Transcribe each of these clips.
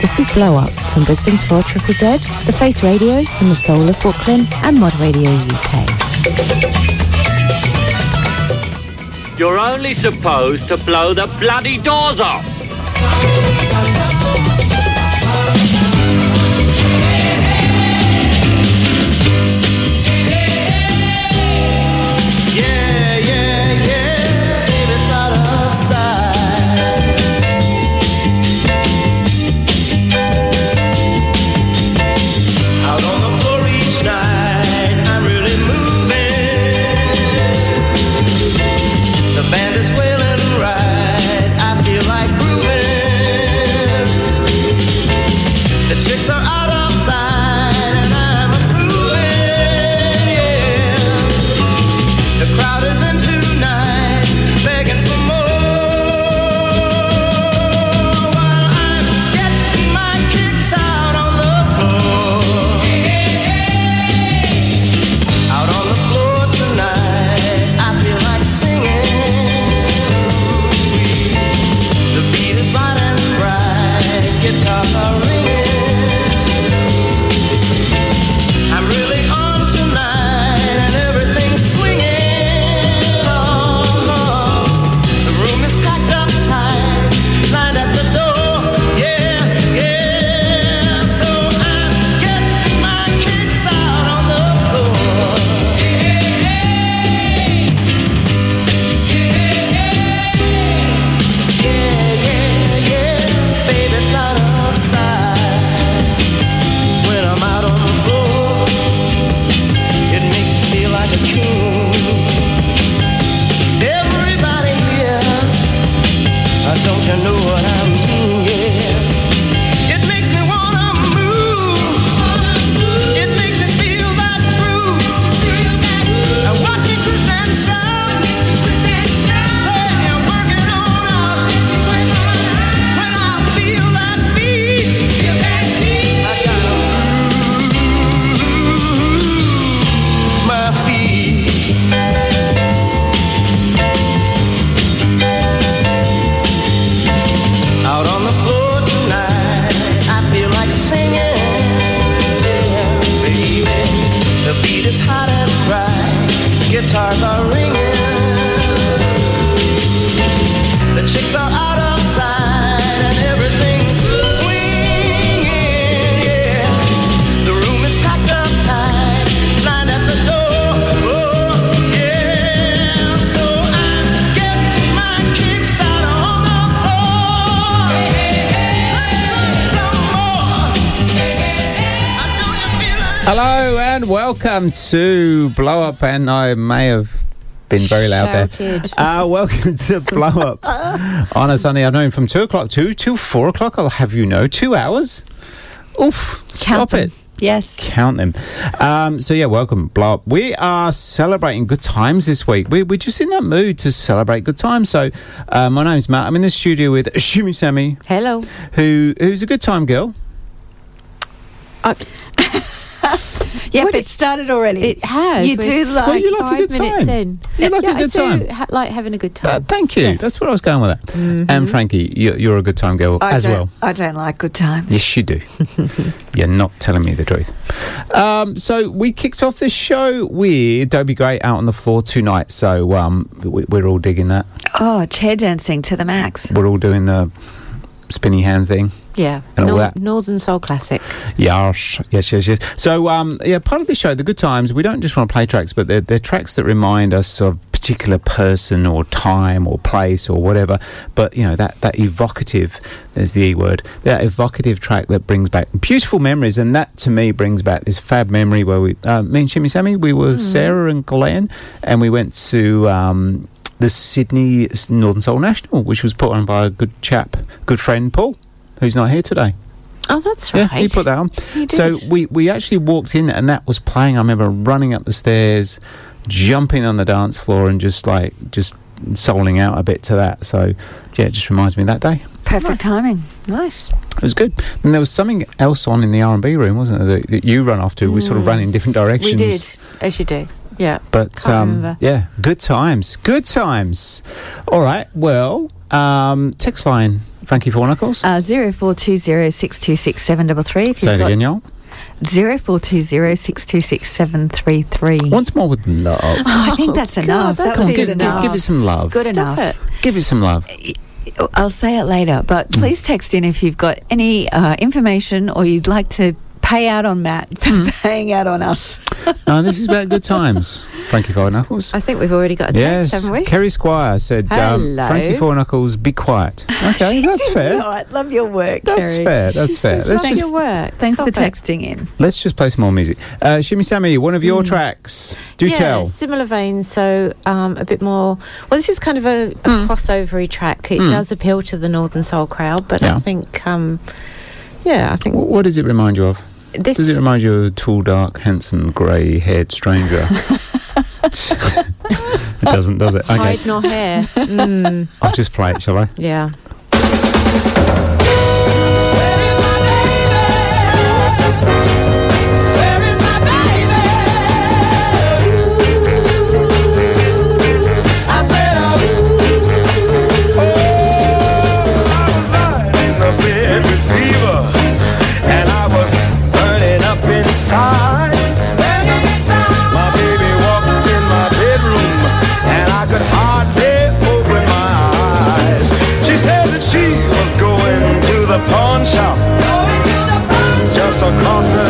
This is Blow Up from Brisbane's 4 Triple Z, The Face Radio from the soul of Brooklyn, and Mod Radio UK. You're only supposed to blow the bloody doors off. Welcome to Blow Up, and I may have been very loud Shouted. there. Uh, welcome to Blow Up on a Sunday afternoon from two o'clock to till four o'clock. I'll have you know, two hours. Oof! Stop it. Yes. Count them. Um, so yeah, welcome, blow up. We are celebrating good times this week. We, we're just in that mood to celebrate good times. So uh, my name's Matt. I'm in the studio with Shimmy Sammy, Hello. who who's a good time girl. Yep, What it it- started already. It has. You do like Well, you like a five good minutes time. in. You like a good I do time. Ha- like having a good Uh, time. thank you. Yes. That's what I was going with that. And Frankie, you're, you're a good time girl I as well. I don't like good times. Yes, you do. You're not telling me the truth. Um, so we kicked off this show with Dobie Gray out on the floor tonight. So um, we, we're all digging that. Oh, chair dancing to the max. We're all doing the spinny hand thing. Yeah. Nor- Northern Soul Classic. Yes, yes, yes, yes. So, um, yeah, part of the show, the good times, we don't just want to play tracks, but they're, they're tracks that remind us of particular person or time or place or whatever. But, you know, that, that evocative, there's the E word, that evocative track that brings back beautiful memories. And that, to me, brings back this fab memory where we, uh, me and Shimmy Sammy, we were Sarah and Glenn, and we went to. Um, the Sydney Northern Soul National, which was put on by a good chap, good friend Paul, who's not here today. Oh, that's Yeah, right. he put that on. So we, we actually walked in and that was playing. I remember running up the stairs, jumping on the dance floor and just like just souling out a bit to that. So yeah, it just reminds me of that day. Perfect timing. Nice. It was good. And there was something else on in the R and B room, wasn't there? That, that you run off to. We sort of ran mm. in different directions. We did, as you do. Yeah. But Can't um, yeah, good times. Good times. All right. Well, um, text line Frankie Four Knuckles. Uh, 0420 If Say it again, y'all. 0420 Once more with love. Oh, I think that's enough. that's that was good good give, enough. give, give it some love. Good Stuff enough. it. Give it some love. I'll say it later, but please text in if you've got any uh, information or you'd like to pay out on Matt for paying out on us. No, this is about good times. Frankie Four Knuckles. I think we've already got a text, Yes, haven't we? Kerry Squire said, um, Hello. Frankie Four Knuckles, be quiet. Okay, that's fair. I love your work, That's Kerry. fair. That's fair. It's Let's not just your work. Thanks for Stop it. texting in. let's just play some more music. Uh, Shimmy Sammy, one of your tracks. Do yeah, tell. similar vein. So um, a bit more. Well, this is kind of a, a crossovery track. It Mm. does appeal to the Northern Soul crowd, but Yeah. I think, um, yeah, I think Wh- What does it remind you of? This. Does it remind you of a tall, dark, handsome, grey-haired stranger? it doesn't, does it? Okay, Hide nor hair. mm, I'll just play it, shall I? yeah. pawn shop. Just across the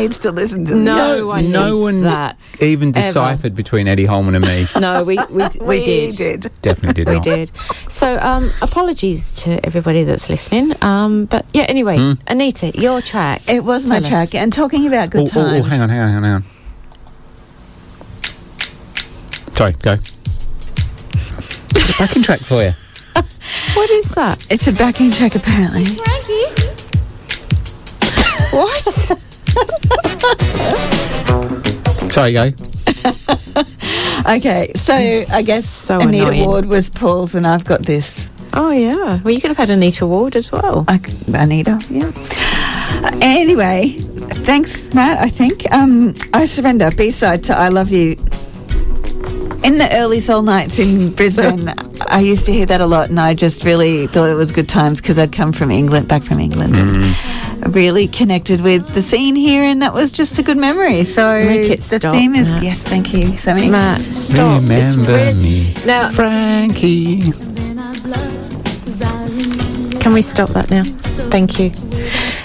needs to listen to No this. one no needs one that. even ever. deciphered between Eddie Holman and me. No, we we, we, We did. did. Definitely did We not. did. So, um, apologies to everybody that's listening. Um, but yeah, anyway, Hmm. Anita, your track. It was my Tell us. track. And talking about Oh, good oh, oh, times. hang on, hang on, hang on, hang on. Sorry, go. The backing track for you. What is that? It's a backing track, apparently. What? Sorry, go. Okay, so I guess So Anita annoying. Ward was Paul's, and I've got this. oh yeah. Well, you could have had Anita Ward as well. I, c- Anita, yeah. Uh, anyway, thanks, Matt. I think um, I surrender. B side to "I Love You." In the early soul nights in Brisbane, I used to hear that a lot, and I just really thought it was good times because I'd come from England, back from England, and really connected with the scene here, and that was just a good memory. So Make it the stop, theme is Matt. yes, thank you, Sammy. Matt, stop. It's Remember re- me, Now, Frankie. can we stop that now? Thank you.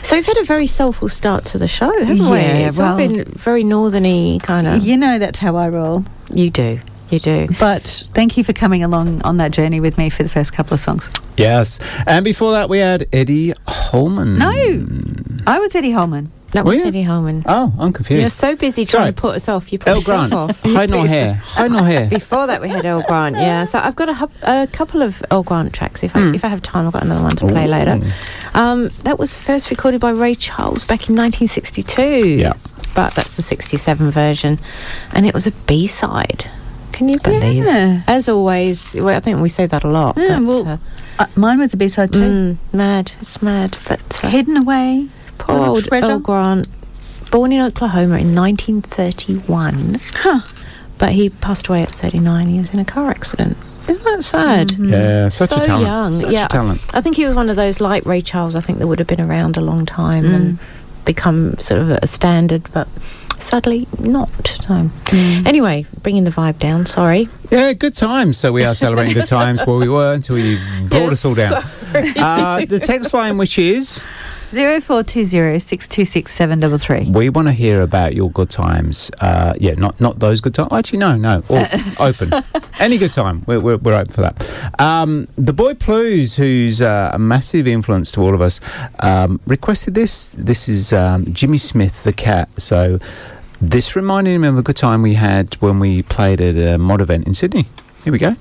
So we've had a very soulful start to the show, haven't we? Yeah, It's all well- been very northerny kind of. You know that's how I roll. You do. You do. But thank you for coming along on that journey with me for the first couple of songs. Yes. And before that, we had Eddie Holman. No, I was Eddie Holman. That Were was you? Eddie Holman. Oh, I'm confused. You're so busy trying Sorry. to put us off. You put El yourself Grant. off. Hide no hair. Hide no hair. Before that, we had Earl Grant. Yeah, so I've got a, hub- a couple of Earl Grant tracks. If I Hmm. if I have time, I've got another one to play later. Um, that was first recorded by Ray Charles back in 1962. Yeah. but that's the 67 version, and it was a B side. Can you believe? Yeah. As always, well, I think we say that a lot. Yeah, but, well, uh, Uh, mine was a B-side too. mm, mad, it's mad. But uh, Hidden away. Poor old treasure. Earl Grant, born in Oklahoma in 1931. Huh. But he passed away at 39. He was in a car accident. Isn't that sad? Yeah, such so a talent. young. Such yeah, a talent. I think he was one of those like Ray Charles. I think that would have been around a long time and become sort of a standard, but sadly not. So. Anyway, bringing the vibe down. Sorry. Yeah, good times. So we are celebrating the times where we were until you brought us all down. Uh, the text line, which is, Zero four two zero six two six seven double three. we want to hear about your good times. Uh, yeah, not not those good times. Actually, no, no. Or open. Any good time. We're, we're, we're open for that. Um, the boy Plues, who's uh, a massive influence to all of us, um, requested this. This is um, Jimmy Smith, the cat. So this reminded me of a good time we had when we played at a mod event in Sydney. Here we go.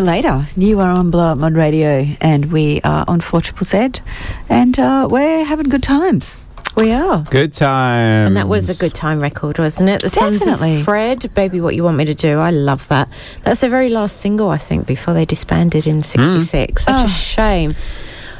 You later. You are on Blow Up Mod Radio, and we are on 4 Triple Z, and uh, we're having good times. We are. Good time. And that was a good time record, wasn't it? The Sons Definitely. of Fred, Baby What You Want Me to Do. I love that. That's their very last single, I think, before they disbanded in 66. Such Oh. a shame.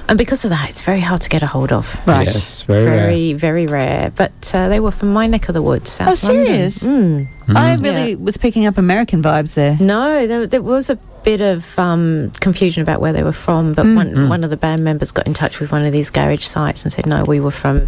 And because of that, it's very hard to get a hold of. Right. Yes, very, Very, very rare. But uh, they were from my neck of the woods, South Oh, serious? London. Mm. I really was picking up American vibes there. No, there, there was a bit of um, confusion about where they were from, but Mm. one, one of the band members got in touch with one of these garage sites and said, no, we were from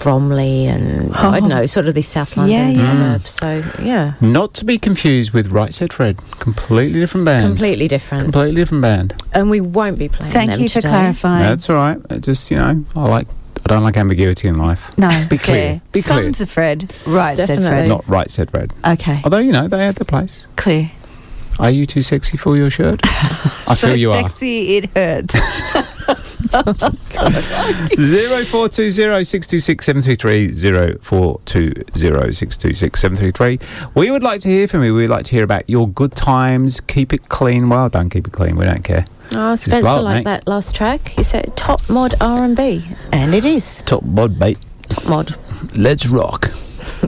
Bromley and I Oh. don't know, sort of these South London Yeah, yeah. suburbs. So, yeah, Not to be confused with Right Said Fred. Completely different band. completely different. Completely different band. and we won't be playing Thank them you for today. clarifying. That's all right. It Just, you know, I like. I don't like ambiguity in life. no, Be clear. Be clear. Sons of Fred. Right, said Fred. Not Right Said Fred. Okay, Although, you know, they had their place. clear. Are you too sexy for your shirt? I so feel you sexy it hurts. Oh, zero four two zero six two six seven three three zero four two zero six two six seven three three. We would like to hear from you. We'd like to hear about your good times. Keep it clean. Well done. Keep it clean. We don't care. Oh, Spencer blow, liked mate. that last track. He said top mod R&B. And it is Top mod, mate. top mod. Let's rock.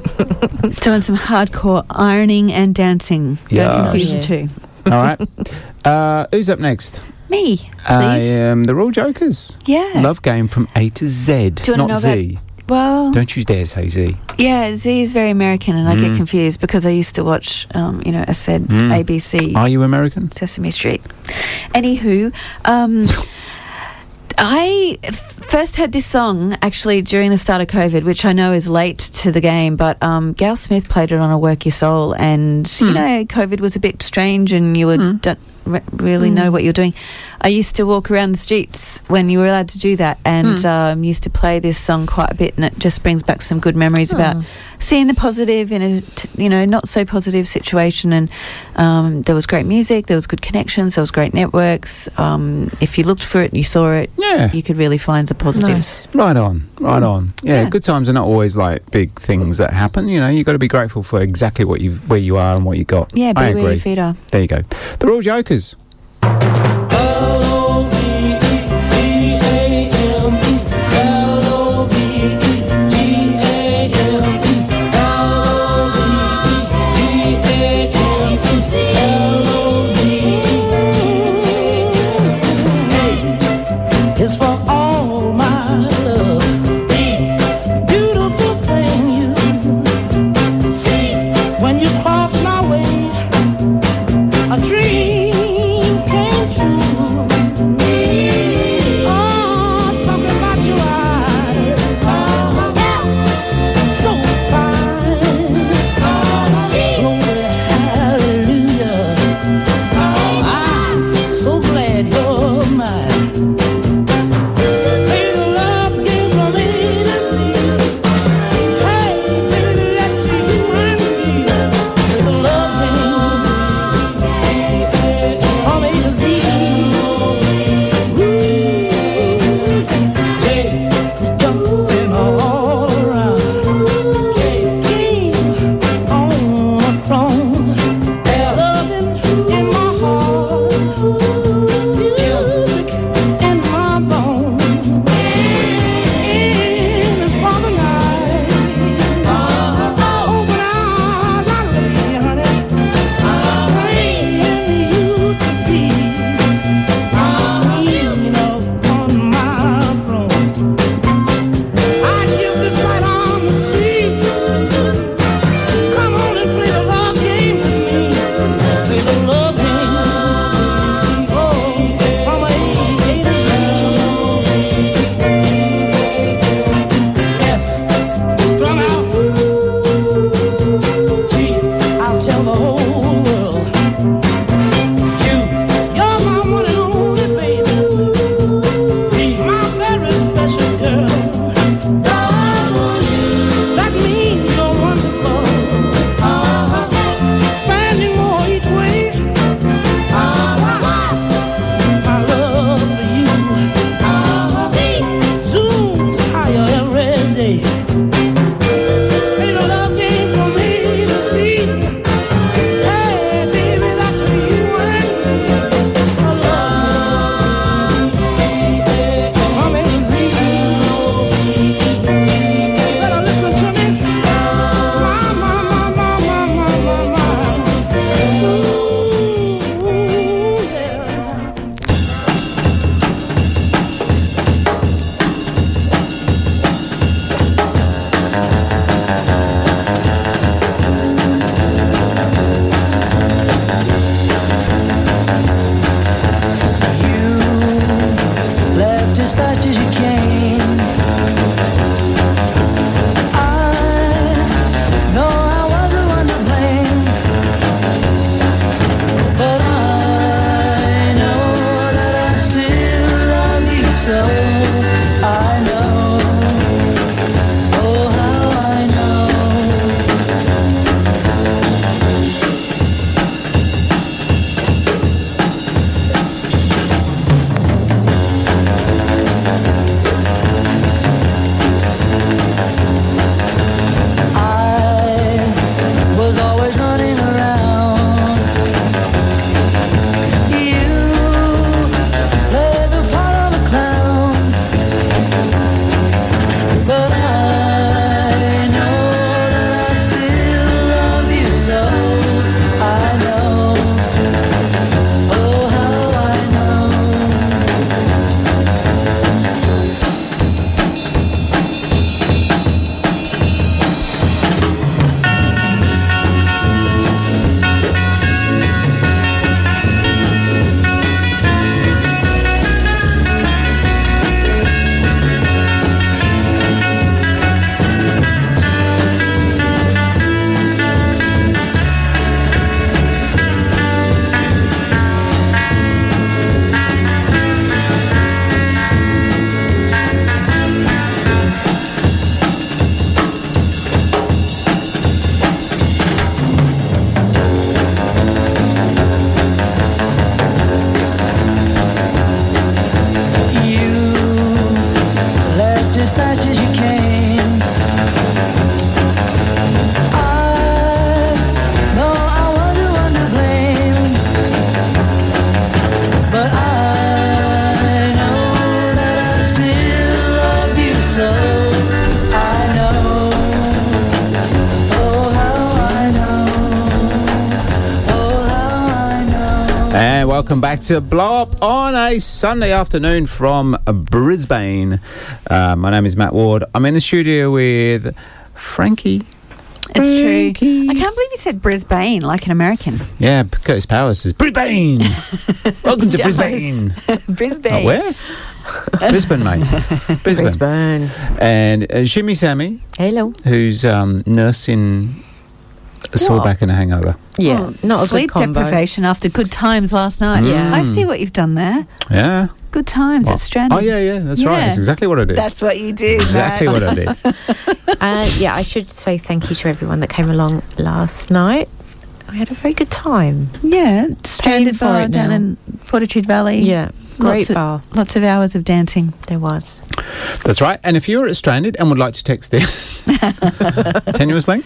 Doing some hardcore ironing and dancing. Yeah. Don't confuse Yeah. the two. All right. Uh, who's up next? Me, please. I um, the Royal Jokers. yeah. Love game from A to Z, Do you not know Z. well, Don't you dare say Z. yeah, Z is very American, and I Mm. get confused because I used to watch, um, you know, I said Mm. ABC. Are you American? Sesame Street. Anywho, um, I first heard this song actually during the start of COVID, which I know is late to the game, but um, Gail Smith played it on a Work Your Soul, and you know, COVID was a bit strange, and you were. Done, re- really know Mm. what you're doing. I used to walk around the streets when you were allowed to do that, and Mm. um, used to play this song quite a bit, and it just brings back some good memories about Oh. seeing the positive in a t- you know not so positive situation. And um, there was great music, there was good connections, there was great networks. Um, if you looked for it, you saw it. Yeah. you could really find the positives. Right on, right on. Yeah, Yeah. good times are not always like big things that happen. You know, you've got to be grateful for exactly what you where you are and what you got. Yeah, be I where your agree. feet are. There you go. The Royal Jokers. It's to Blow Up on a Sunday afternoon from Brisbane. Uh, my name is Matt Ward. I'm in the studio with Frankie. It's true. I can't believe you said Brisbane like an American. Yeah, Curtis Powers says Brisbane. welcome to Brisbane. Brisbane. Oh, where? Brisbane, mate. Brisbane. Brisbane. And uh, Shimmy Sammy, Hello. who's um, nursing a sore back and a hangover. Yeah, Oh, not a sleep good combo. deprivation after good times last night. Yeah. I see what you've done there. Yeah. Good times Well, at Stranded. Oh, yeah, yeah. That's right. That's exactly what I did. That's what you do. exactly what I did. Uh, yeah, I should say thank you to everyone that came along last night. I had a very good time. Yeah, Stranded Bar down now. in Fortitude Valley. Yeah, great lots of, bar. Lots of hours of dancing. There was. That's right. And if you're at Stranded and would like to text this tenuous link,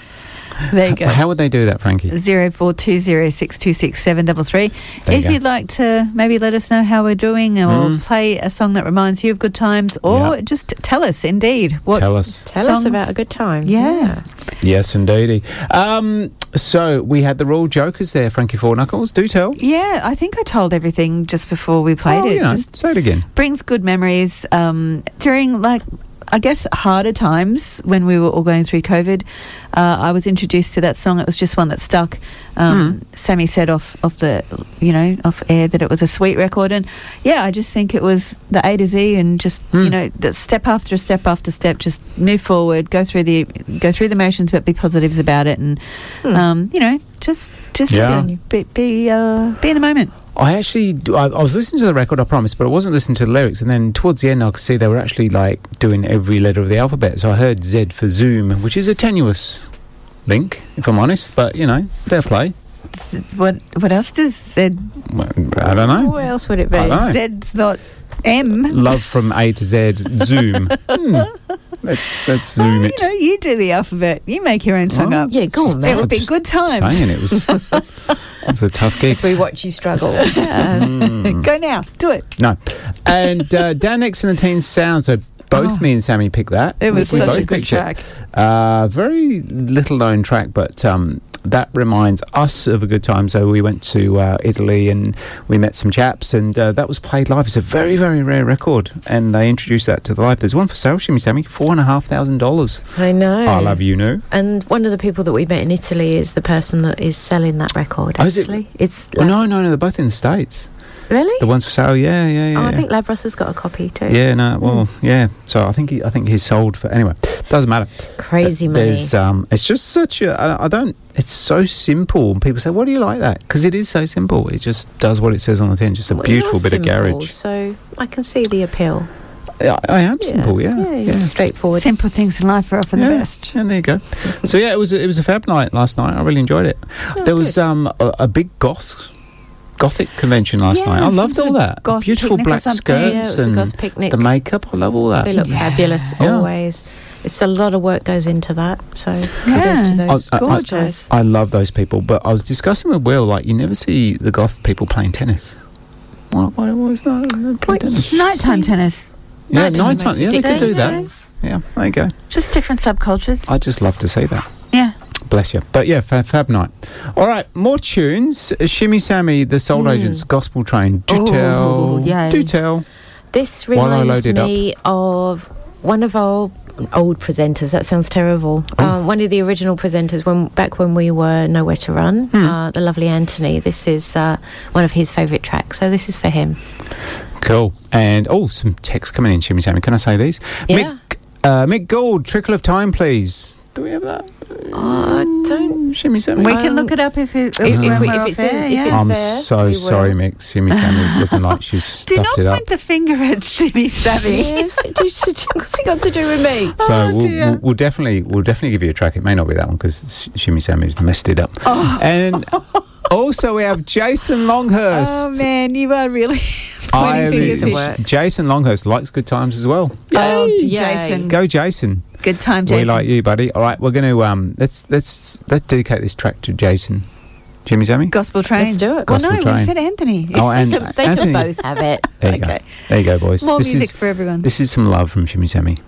There you go. how would they do that, Frankie? Zero four two zero six two six seven double three. If go. you'd like to maybe let us know how we're doing, or Mm. play a song that reminds you of good times, or Yeah. just tell us indeed what. Tell us. Tell us about a good time. Yeah. Yes, indeedy. Um, so we had the Royal Jokers there, Frankie Four Knuckles. Do tell. Yeah, I think I told everything just before we played oh, it. you know, Just say it again. brings good memories um, during like I guess harder times when we were all going through COVID. Uh, I was introduced to that song. It was just one that stuck. Um, Sammy said off off the you know off air that it was a sweet record, and yeah, I just think it was the A to Z, and just you know the step after step after step, just move forward, go through the go through the motions, but be positives about it, and um, you know just just Yeah. be be, uh, be in the moment. I actually, I, I was listening to the record, I promise, but I wasn't listening to the lyrics. And then towards the end, I could see they were actually like doing every letter of the alphabet. So I heard Z for Zoom, which is a tenuous link, if I'm honest. But you know, fair play. What what else does Z? Well, I don't know. What else would it be? I don't. Z's not M. Love from A to Z. Zoom. Hmm. Let's let's zoom you it. know, you do the alphabet. You make your own song Oh, up. Yeah, go on, It would be Just good times. Saying it was, it was a tough gig. As we watch you struggle. Go now, do it. No. And uh, Dan X and the Teen Sound. So both Oh. me and Sammy picked that. It was We such a good track. Uh, very little known track, but um, that reminds us of a good time. So we went to uh, Italy and we met some chaps, and uh, that was played live. It's a very, very rare record, and they introduced that to the live. There's one for sale, Shimmy Sammy, four and a half thousand dollars. I know. I love you, know. And one of the people that we met in Italy is the person that is selling that record. Oh, is it? Actually, it's Well, no, no, no. They're both in the states. Really. The ones for sale, yeah, yeah, yeah. Oh, I think Labros has got a copy too. Yeah, no, well, yeah. So I think he, I think he's sold for anyway. Doesn't matter. Crazy Th- money. There's, um, it's just such a. I, I don't. It's so simple. And people say, "What do you like that?" Because it is so simple. It just does what it says on the tin. Just a Well, beautiful bit simple, of garage. So I can see the appeal. I, I am simple. Yeah, yeah, yeah. you're straightforward. Simple things in life are often yeah, the best. and there you go. so yeah, it was it was a fab night last night. I really enjoyed it. Oh, there was um a, a big goth gothic convention last Yeah, night. I loved all that. goth Beautiful picnic or black skirts Yeah, it was a and goth picnic. the makeup. I love all that. They look Yeah. fabulous Yeah. always. It's a lot of work goes into that. So Yeah, kudos to those. I- I- I- gorgeous. I love those people, but I was discussing with Will, like, you never see the goth people playing tennis. Why, why, why is that? Play tennis? Nighttime tennis. Yeah, Nighttime nighttime. Yeah, they could do that. Yeah, there you go. Just different subcultures. I just love to see that. yeah. Bless you. But yeah, fab, fab night. All right, more tunes. Shimmy Sammy, the Soul Agents, Gospel Train. Do Hmm. Oh, tell. yay. Do tell. This reminds it up. me of one of our old presenters. That sounds terrible. Oh. Um, one of the original presenters when back when we were Nowhere to Run. Hmm. Uh, the lovely Anthony. This is uh, one of his favourite tracks. So this is for him. Cool. And oh, some text coming in, Shimmy Sammy. Can I say these? Yeah. Mick, uh, Mick Gould, Trickle of Time, please. Do we have that? I don't. Shimmy Sammy. We can Um, look it up if, it, if- if we- if it's in- air, if yeah. it's I'm there, so sorry, will. Mick. Shimmy Sammy's looking like she's Do stuffed not it up. point the finger at Shimmy Sammy. Yes, do- do- what's it got to do with me? So Oh, we'll, we'll, we'll definitely we'll definitely give you a track. It may not be that one because Shimmy Sammy's messed it up. Oh. And also we have Jason Longhurst. Oh man, you are really I pointing fingers. work. Jason Longhurst likes good times as well. Oh, Yay. Jason, Go Jason. Good time, Jason. We like you, buddy. All right, we're going to um let's let's let's dedicate this track to Jason. Shimmy Sammy. Gospel train. Let's do it. Well, Gospel no, we said Anthony. Oh, and they, can, Anthony. can both have it. There you Okay. go. There you go, boys. More this music is for everyone. this is some love from Shimmy Sammy.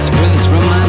This for my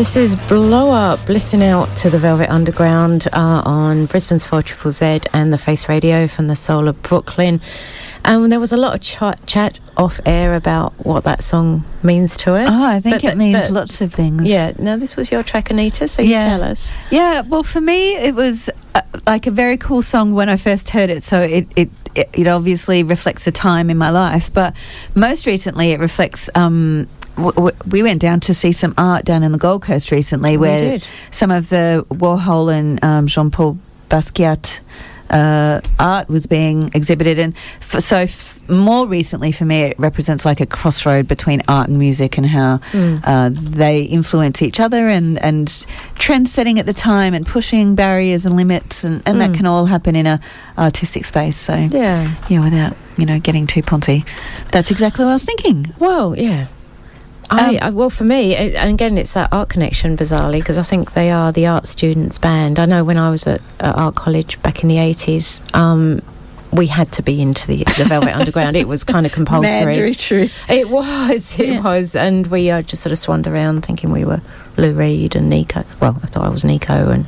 this is Blow Up. Listen out to the Velvet Underground uh, on Brisbane's 4 Triple Z and the Face Radio from the soul of Brooklyn. And there was a lot of ch- chat off air about what that song means to us. Oh, I think But it means but- lots of things. Yeah, now this was your track, Anita, so you tell us. Yeah, well, for me, it was uh, like a very cool song when I first heard it. So it, it, it, it obviously reflects a time in my life, but most recently, it reflects. Um, w- we went down to see some art down in the Gold Coast recently, where some of the Warhol and um, Jean Paul Basquiat uh, art was being exhibited. And f- so, f- more recently for me, it represents like a crossroad between art and music and how Mm. uh, they influence each other and, and trend setting at the time and pushing barriers and limits. And, and that Mm. can all happen in a artistic space. So, Yeah. yeah, without, you know, getting too ponty. That's exactly what I was thinking. Well, yeah. I, I, well, for me, it, and again, it's that art connection, bizarrely, because I think they are the art students band. I know when I was at, at art college back in the 80s, um, we had to be into the, the Velvet Underground. It was kind of compulsory. very true. It was, it Yeah. was. And we uh, just sort of swanned around thinking we were Lou Reed and Nico. Well, I thought I was Nico and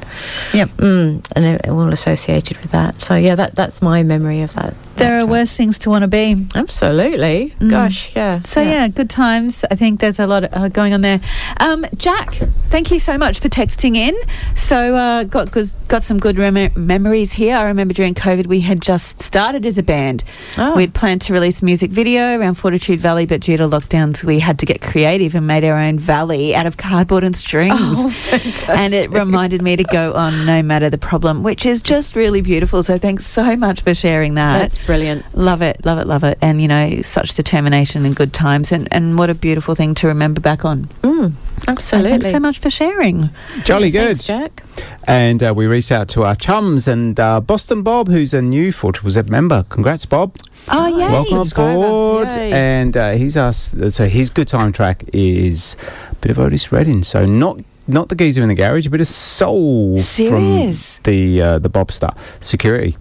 Yep. mm, and it, all associated with that. So, yeah, that that's my memory of that. There are worse things to want to be. Absolutely. Mm. Gosh, yeah. So yeah. good times. I think there's a lot uh, going on there. Um, Jack, thank you so much for texting in. So uh, got got some good rem- memories here. I remember during COVID we had just started as a band. Oh. We'd planned to release a music video around Fortitude Valley, but due to lockdowns we had to get creative and made our own valley out of cardboard and strings. Oh, and it reminded me to go on no matter the problem, which is just really beautiful. So thanks so much for sharing that. That's brilliant. Love it, love it, love it. And, you know, such determination and good times. And, and what a beautiful thing to remember back on. Mm, So absolutely. thanks so much for sharing. Jolly good. Thanks, Jack. And uh, we reached out to our chums and uh, Boston Bob, who's a new 4 Z member. Congrats, Bob. Oh, yay. Welcome aboard. And uh, he's asked, so his good time track is a bit of Otis Redding. So not not the geezer in the garage, a bit of soul Serious? from the uh, the Bob Star Security.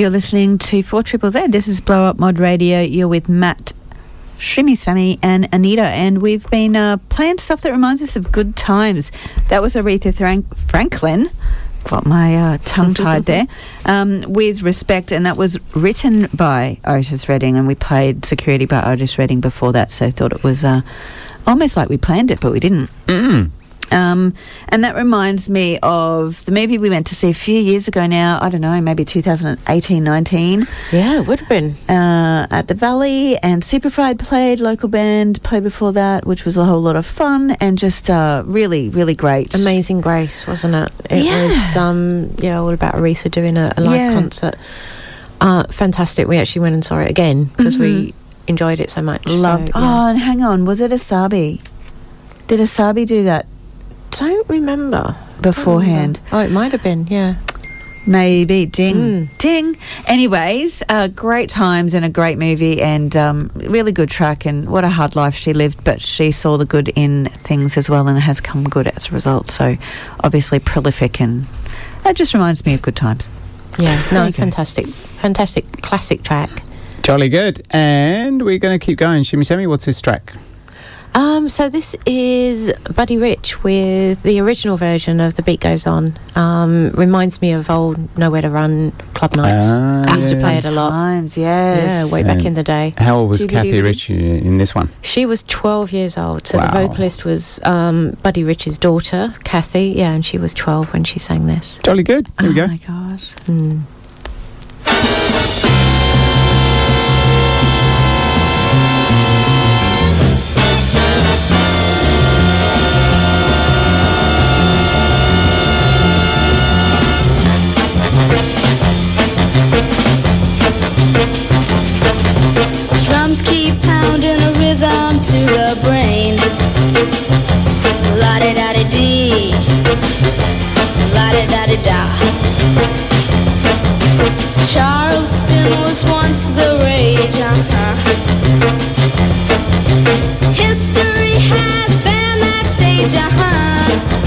You're listening to 4 Triple Z. This is Blow Up Mod Radio. You're with Matt, Shimmy Sammy, and Anita, and we've been uh, playing stuff that reminds us of good times. That was Aretha Franklin. Got my uh, tongue tied there. Um, with respect, and that was written by Otis Redding, and we played Security by Otis Redding before that, so I thought it was uh, almost like we planned it, but we didn't. Mm. Um, and that reminds me of the movie we went to see a few years ago now. I don't know, maybe 2018, 19. Yeah, it would have been. Uh, at the Valley, and Superfried played, local band played before that, which was a whole lot of fun and just uh, really, really great. Amazing Grace, wasn't it? It Yeah. was, um, yeah, all about Aretha doing a, a live Yeah. concert. Uh, fantastic. We actually went and saw it again because we enjoyed it so much. so, Loved. yeah. Oh, and hang on, was it Asabi? Did Asabi do that don't remember beforehand? Oh, it might have been, yeah. Maybe ding, Mm. ding. Anyways, uh, great times and a great movie, and um, really good track. And what a hard life she lived, but she saw the good in things as well, and has come good as a result. So, obviously, prolific, and that just reminds me of good times. Yeah, no, you go. fantastic, fantastic classic track. Jolly good. And we're going to keep going. Shimmy Sammy, what's this track? Um, so this is Buddy Rich with the original version of The Beat Goes On. Um, reminds me of old Nowhere to Run club nights. Ah, I used to play it a lot. Times, yes. Yeah, way back in the day. How old was Doobie Kathy. Rich in this one? She was 12 years old. So the vocalist was um, Buddy Rich's daughter, Kathy. Yeah, and she was 12 when she sang this. Jolly good. Here we go. Oh my gosh. Mm. That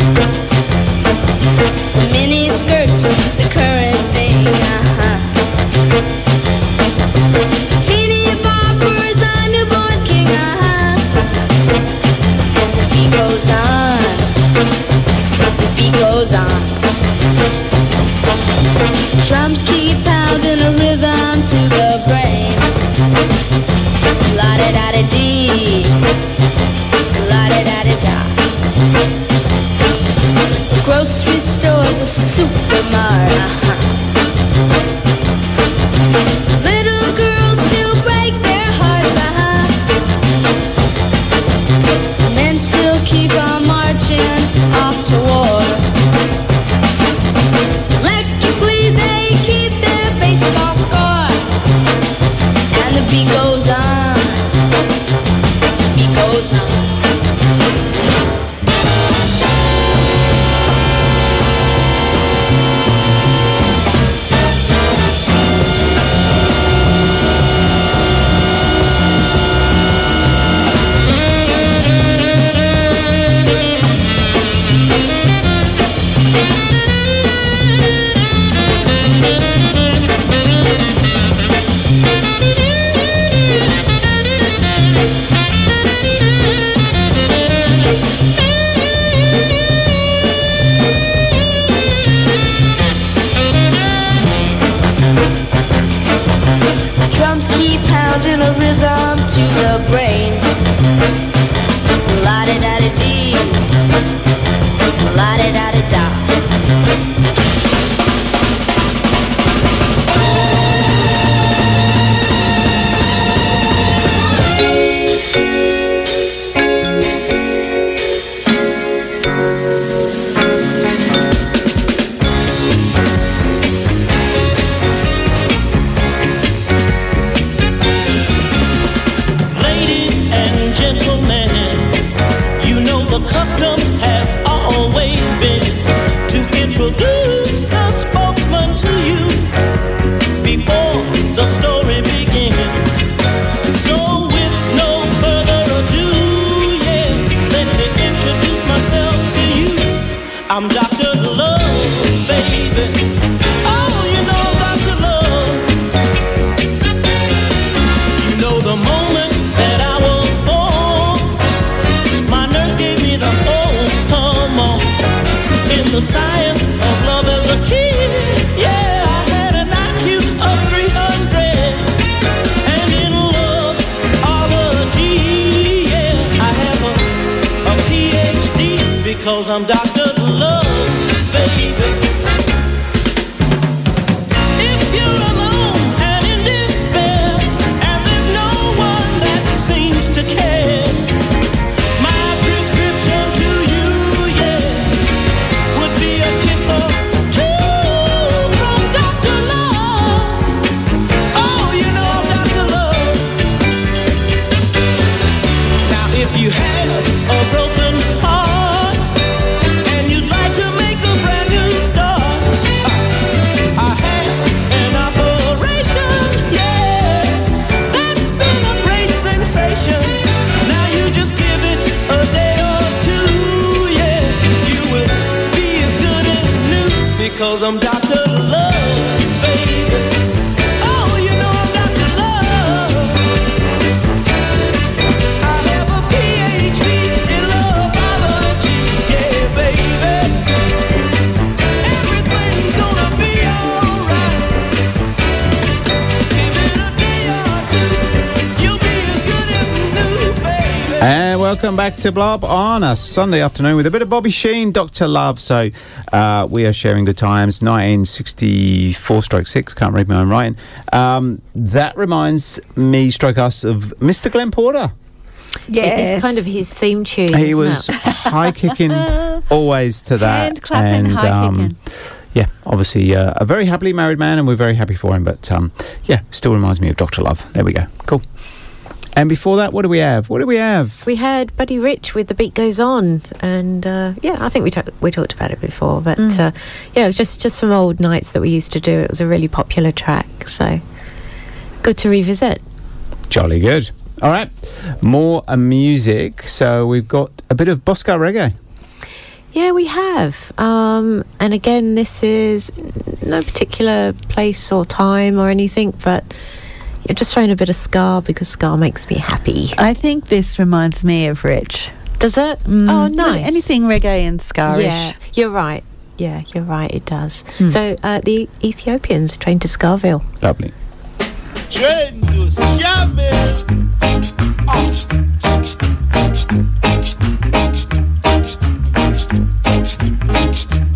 because I'm welcome back Blob on a Sunday afternoon with a bit of Bobby Sheen, Dr. Love. So uh, we are sharing good times, 1964 stroke 6, can't read my own writing. Um, that reminds me, stroke us, of Mr. Glenn Porter. Yeah, It's kind of his theme tune. He isn't was it? high kicking always to that. Hand clapping, and, high um, kicking. Yeah, obviously uh, a very happily married man, and we're very happy for him. But um, yeah, still reminds me of Dr. Love. There we go. Cool. And before that, what do we have? What do we have? We had Buddy Rich with "The Beat Goes On," and uh, yeah, I think we talked we talked about it before, but Mm. uh, yeah, it was just just from old nights that we used to do. It was a really popular track, so good to revisit. Jolly good. All right, more uh, music. So we've got a bit of Bosco reggae. Yeah, we have. Um, and again, this is no particular place or time or anything, but you're just throwing a bit of ska because ska makes me happy. I think this reminds me of Rich. Does it? Mm, oh, nice. Anything reggae and scarish. Yeah, you're right. Yeah, you're right. It does. Hmm. So uh, the Ethiopians trained to Skaville. Lovely. Train to Skaville. Train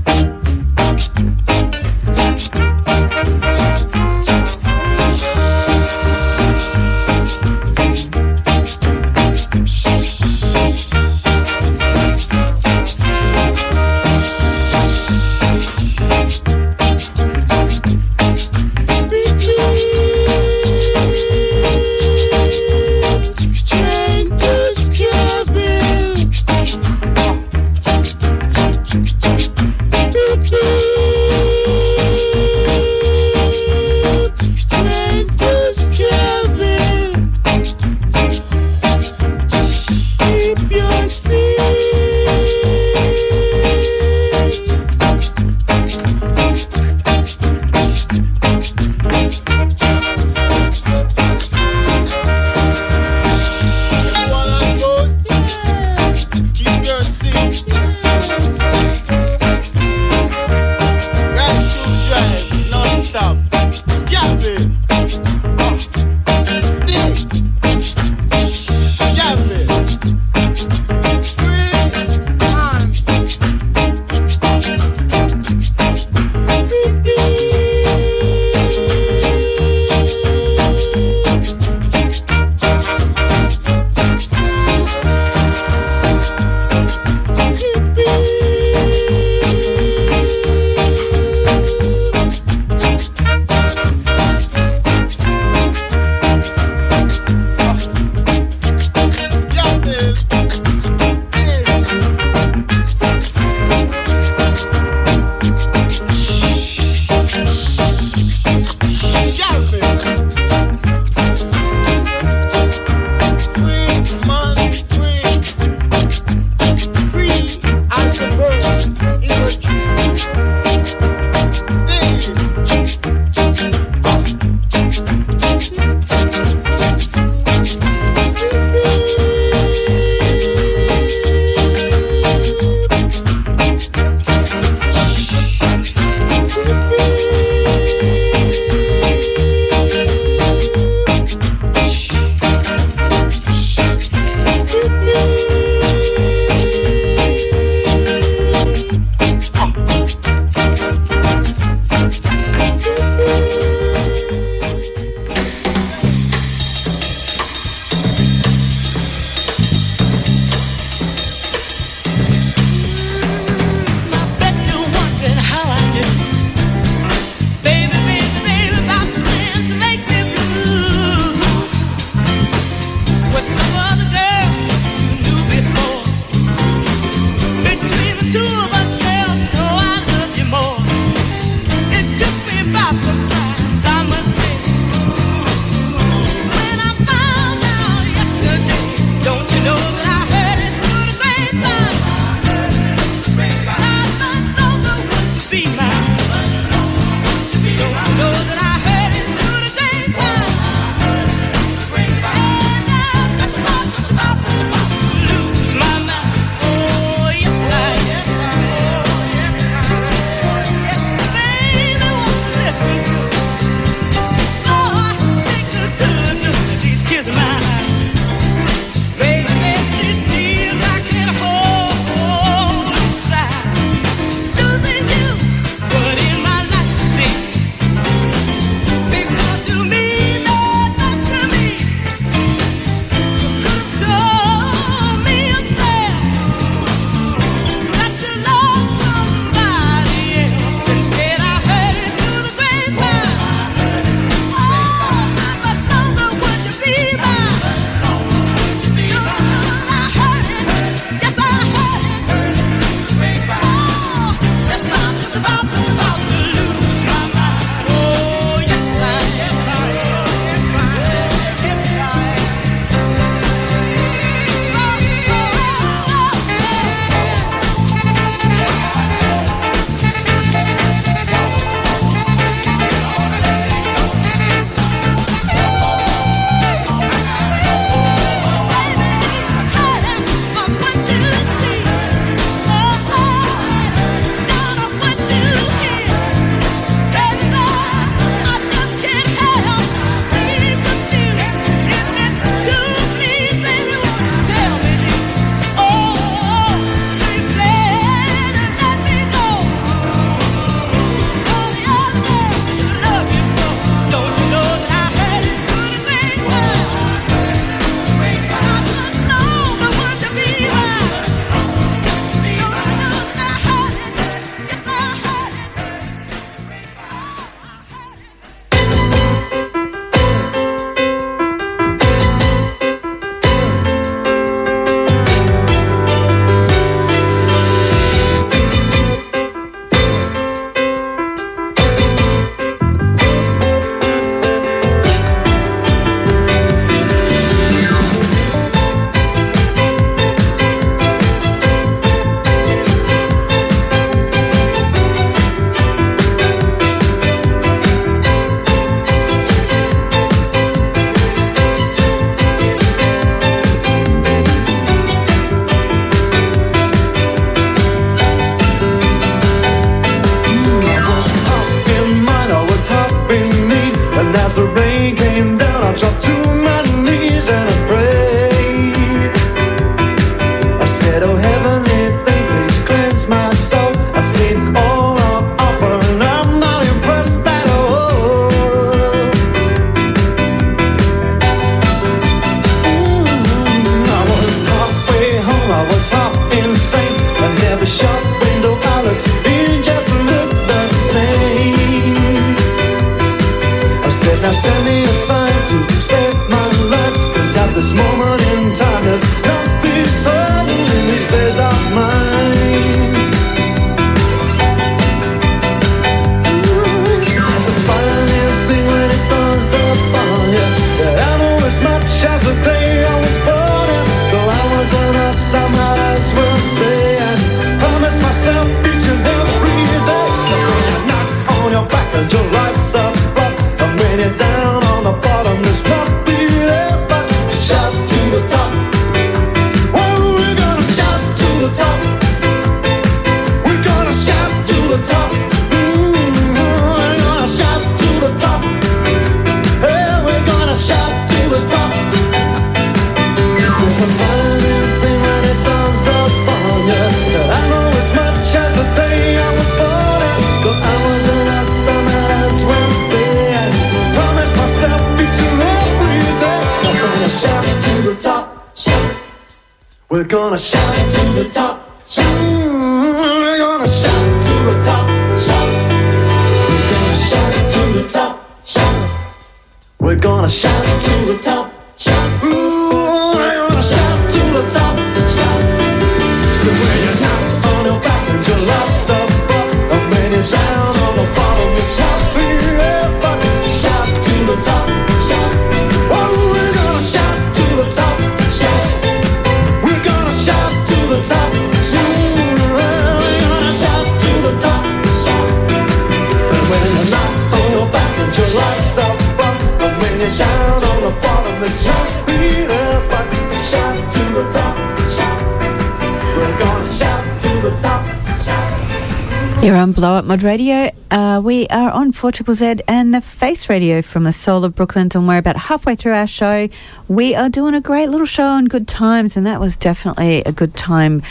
we are on 4 Triple Z and the Face Radio from the soul of Brooklyn, and we're about halfway through our show. We are doing a great little show on good times, and that was definitely a good time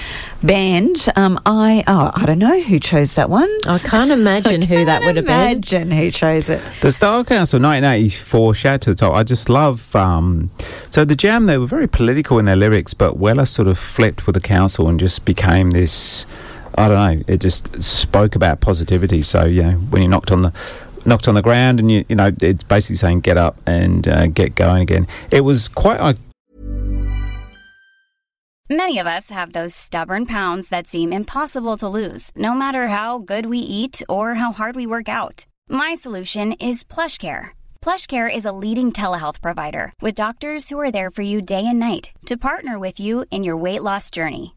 band. Um, I oh, I don't know who chose that one. I can't imagine who that would have been. Imagine who chose it. The Style Council 1984 shout to the top. I just love. Um, so the Jam they were very political in their lyrics, but Weller sort of flipped with the council and just became this. I don't know. It just spoke about positivity. So you know, when you knocked on the knocked on the ground, and you you know, it's basically saying get up and uh, get going again. It was quite. I Many of us have those stubborn pounds that seem impossible to lose, no matter how good we eat or how hard we work out. My solution is PlushCare. PlushCare is a leading telehealth provider with doctors who are there for you day and night to partner with you in your weight loss journey.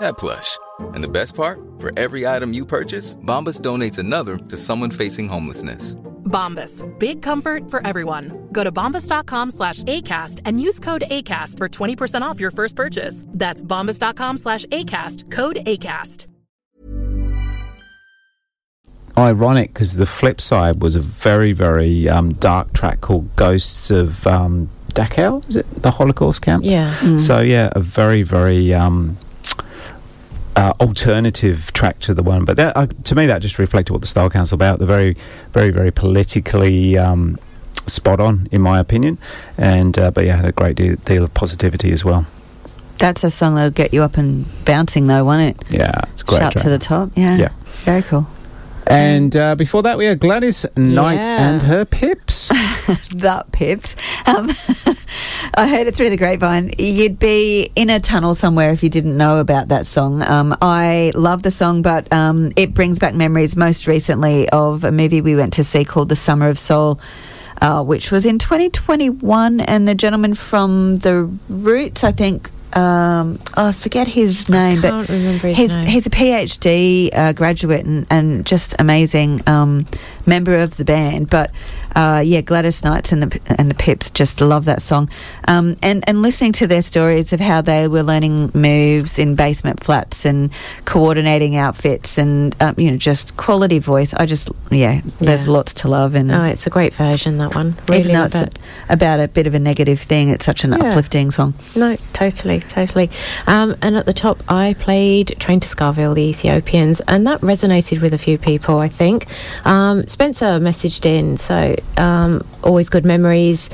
that plush. And the best part? For every item you purchase, Bombas donates another to someone facing homelessness. Bombas. Big comfort for everyone. Go to bombas.com slash ACAST and use code ACAST for 20% off your first purchase. That's bombas.com slash ACAST. Code ACAST. ironic because the flip side was a very very um, dark track called Ghosts of um, Dachau. Is it the Holocaust camp? Yeah. Mm. So yeah, a very very um, uh, alternative track to the one, but that, uh, to me that just reflected what the Style Council about. The very very very politically. Um, spot on in my opinion and uh, but yeah had a great deal, deal of positivity as well That's a song that'll get you up and bouncing, though, won't it? yeah it's great Shout track. to the top. Yeah. Yeah. Very cool. And uh, before that we had Gladys Knight Yeah. and her pips that pips. Um, I heard it through the grapevine. You'd be in a tunnel somewhere if you didn't know about that song. Um, I love the song, but um, it brings back memories most recently of a movie we went to see called The Summer of Soul. Uh, which was in 2021, and the gentleman from The Roots, I think, um, oh, I forget his name, but his he's, name. he's a PhD uh, graduate and, and just amazing. Um, member of the band, but uh, yeah, Gladys Knights and the and the Pips just love that song. Um, and and listening to their stories of how they were learning moves in basement flats and coordinating outfits and um, you know just quality voice. I just yeah, there's Yeah. lots to love and Oh, it's a great version that one. Really even though it's a, about a bit of a negative thing, it's such an Yeah. uplifting song. No, totally, totally. Um, and at the top, I played Train to Skaville, the Ethiopians, and that resonated with a few people, I think. Um, Spencer messaged in, so um, always good memories.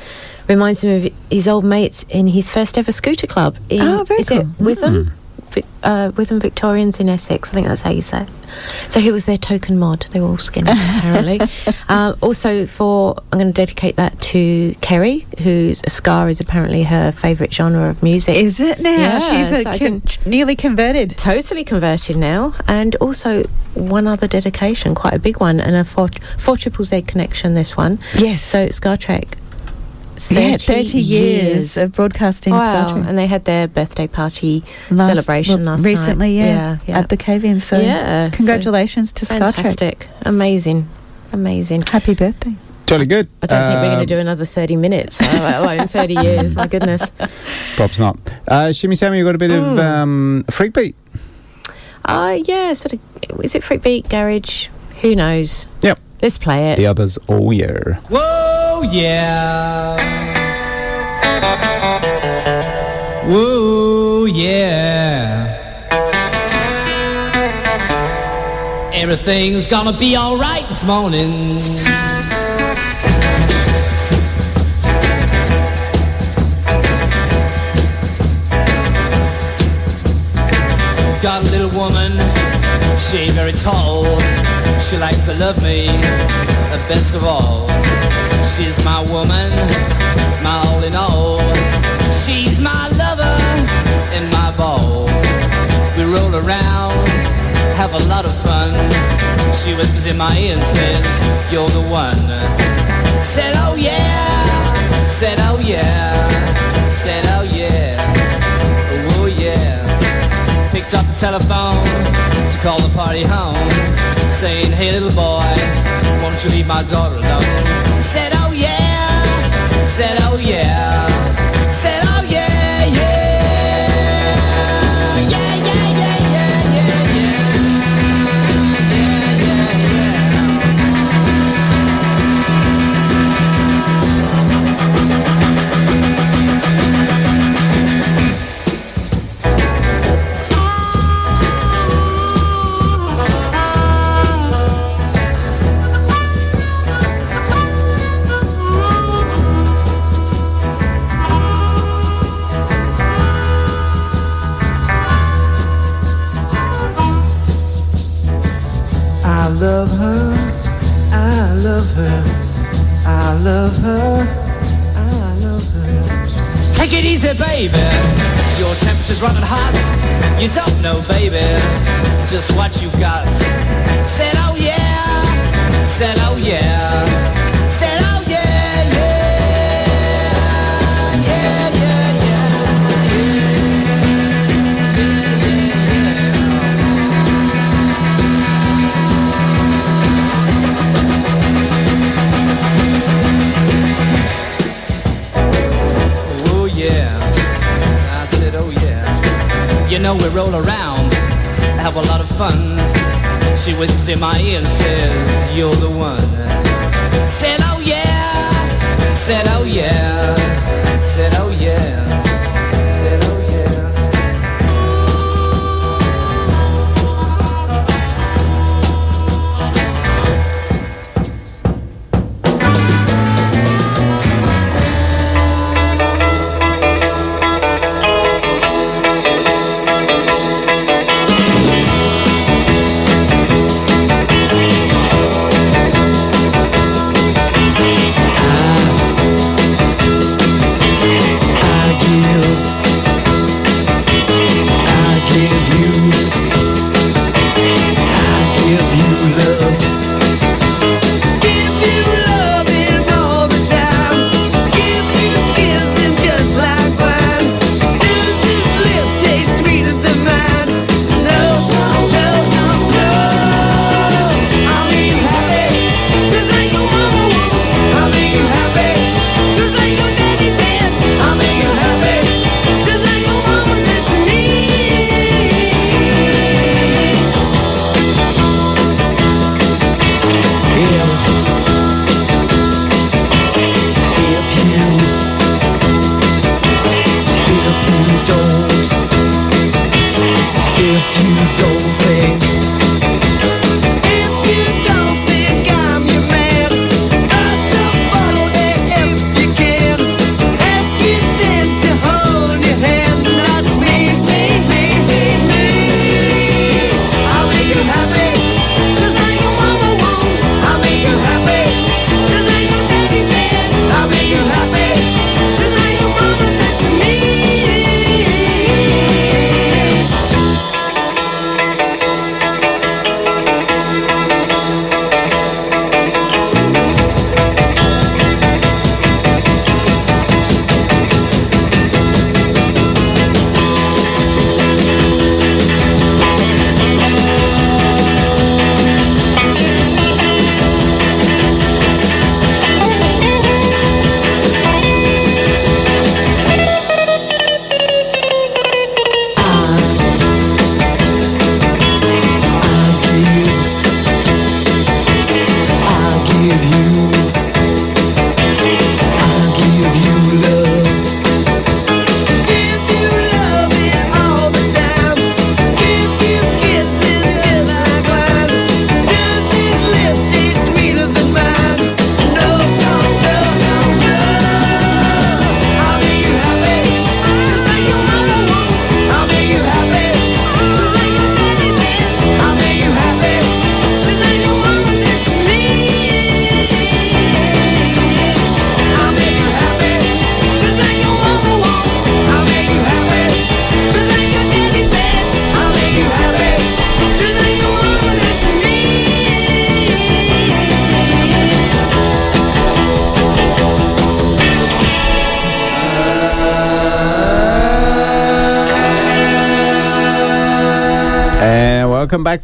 Reminds him of his old mates in his first ever scooter club. In, Oh, very is it cool. Witham? Uh, Witham Victorians in Essex, I think that's how you say it. So he was their token mod. They were all skinny, apparently. um, also, for I'm going to dedicate that to Kerry, whose ska is apparently her favourite genre of music. Is it now? Yeah, She's so con- nearly converted. totally converted now. And also one other dedication, quite a big one, and a four four triple Z connection. This one, Yes. So Ska Trek. Yeah, 30 years of broadcasting Wow, Trek. and they had their birthday party Last- celebration well, last night. recently, yeah, yeah, yeah. at the Cave-In. So Yeah, so congratulations to Ska Trek. Fantastic, amazing, amazing. Happy birthday. Totally good. I don't think we're going Um, to do another 30 minutes, uh, let alone 30 years. My goodness. Prob's not. Uh, Shimmy Sammy, you got a bit Mm. of um, freak beat. Uh, yeah, sort of. Is it freak beat, Garage? Who knows? Yep. Let's play it. The others all year. Whoa, yeah. Whoa, yeah. Everything's gonna be alright this morning. Got a little woman, she very tall. She likes to love me, the best of all. She's my woman, my all in all. She's my lover and my ball. We roll around, have a lot of fun. She whispers in my ear and says, You're the one. Said, Oh yeah, said, Oh yeah, said, Oh yeah, oh yeah picked up the telephone to call the party home, saying, Hey little boy, won't you leave my daughter alone? Said, Oh yeah, said, Oh yeah, said, Oh baby. Your temperature's running hot. You don't know, baby, just what you've got. Said, oh yeah, said, oh yeah, said, know we roll around, have a lot of fun. She whispers in my ear and says, You're the one. Said oh yeah, said oh yeah, said oh yeah,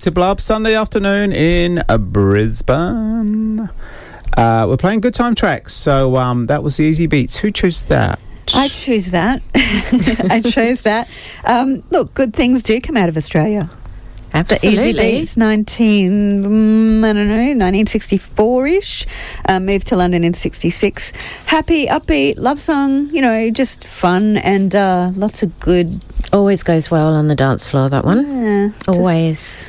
Welcome back to Blow-Up Sunday afternoon in uh, Brisbane. Uh, we're playing good time tracks, so um, that was the Easybeats. Who chose that? I choose that. I chose that. Um, look, good things do come out of Australia. The Easybeats, 19, mm, I don't know, 1964-ish. Um, moved to London in 66. Happy, upbeat, love song, you know, just fun and uh, lots of good. Always goes well on the dance floor, that one. Yeah, just- Always.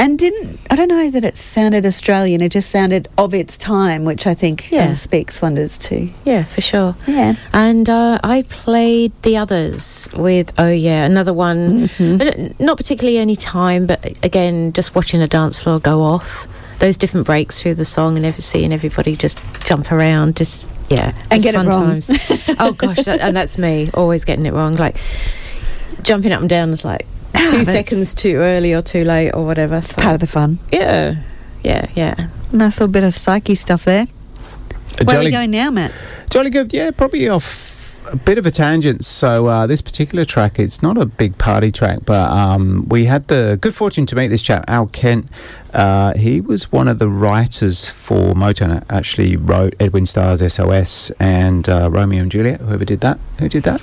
And didn't, I don't know that it sounded Australian, it just sounded of its time, which I think Yeah. uh, speaks wonders too. Yeah, for sure. Yeah. And uh, I played the others with, oh yeah, another one. Mm-hmm. Uh, Not particularly any time, but again, just watching a dance floor go off. Those different breaks through the song and every, seeing everybody just jump around, just, yeah. And get it wrong. Times. oh gosh, that, and that's me, always getting it wrong. Like jumping up and down is like two seconds too early or too late or whatever. So, Part of the fun. yeah, yeah, yeah. Nice little bit of psyche stuff there. Uh, Where are we going now, Matt? Jolly good, yeah, probably off a bit of a tangent. So uh, this particular track, it's not a big party track, but um, we had the good fortune to meet this chap, Al Kent. Uh, he was one of the writers for Motown. Actually, wrote Edwin Starr's SOS and uh, Romeo and Juliet. Whoever did that? Who did that?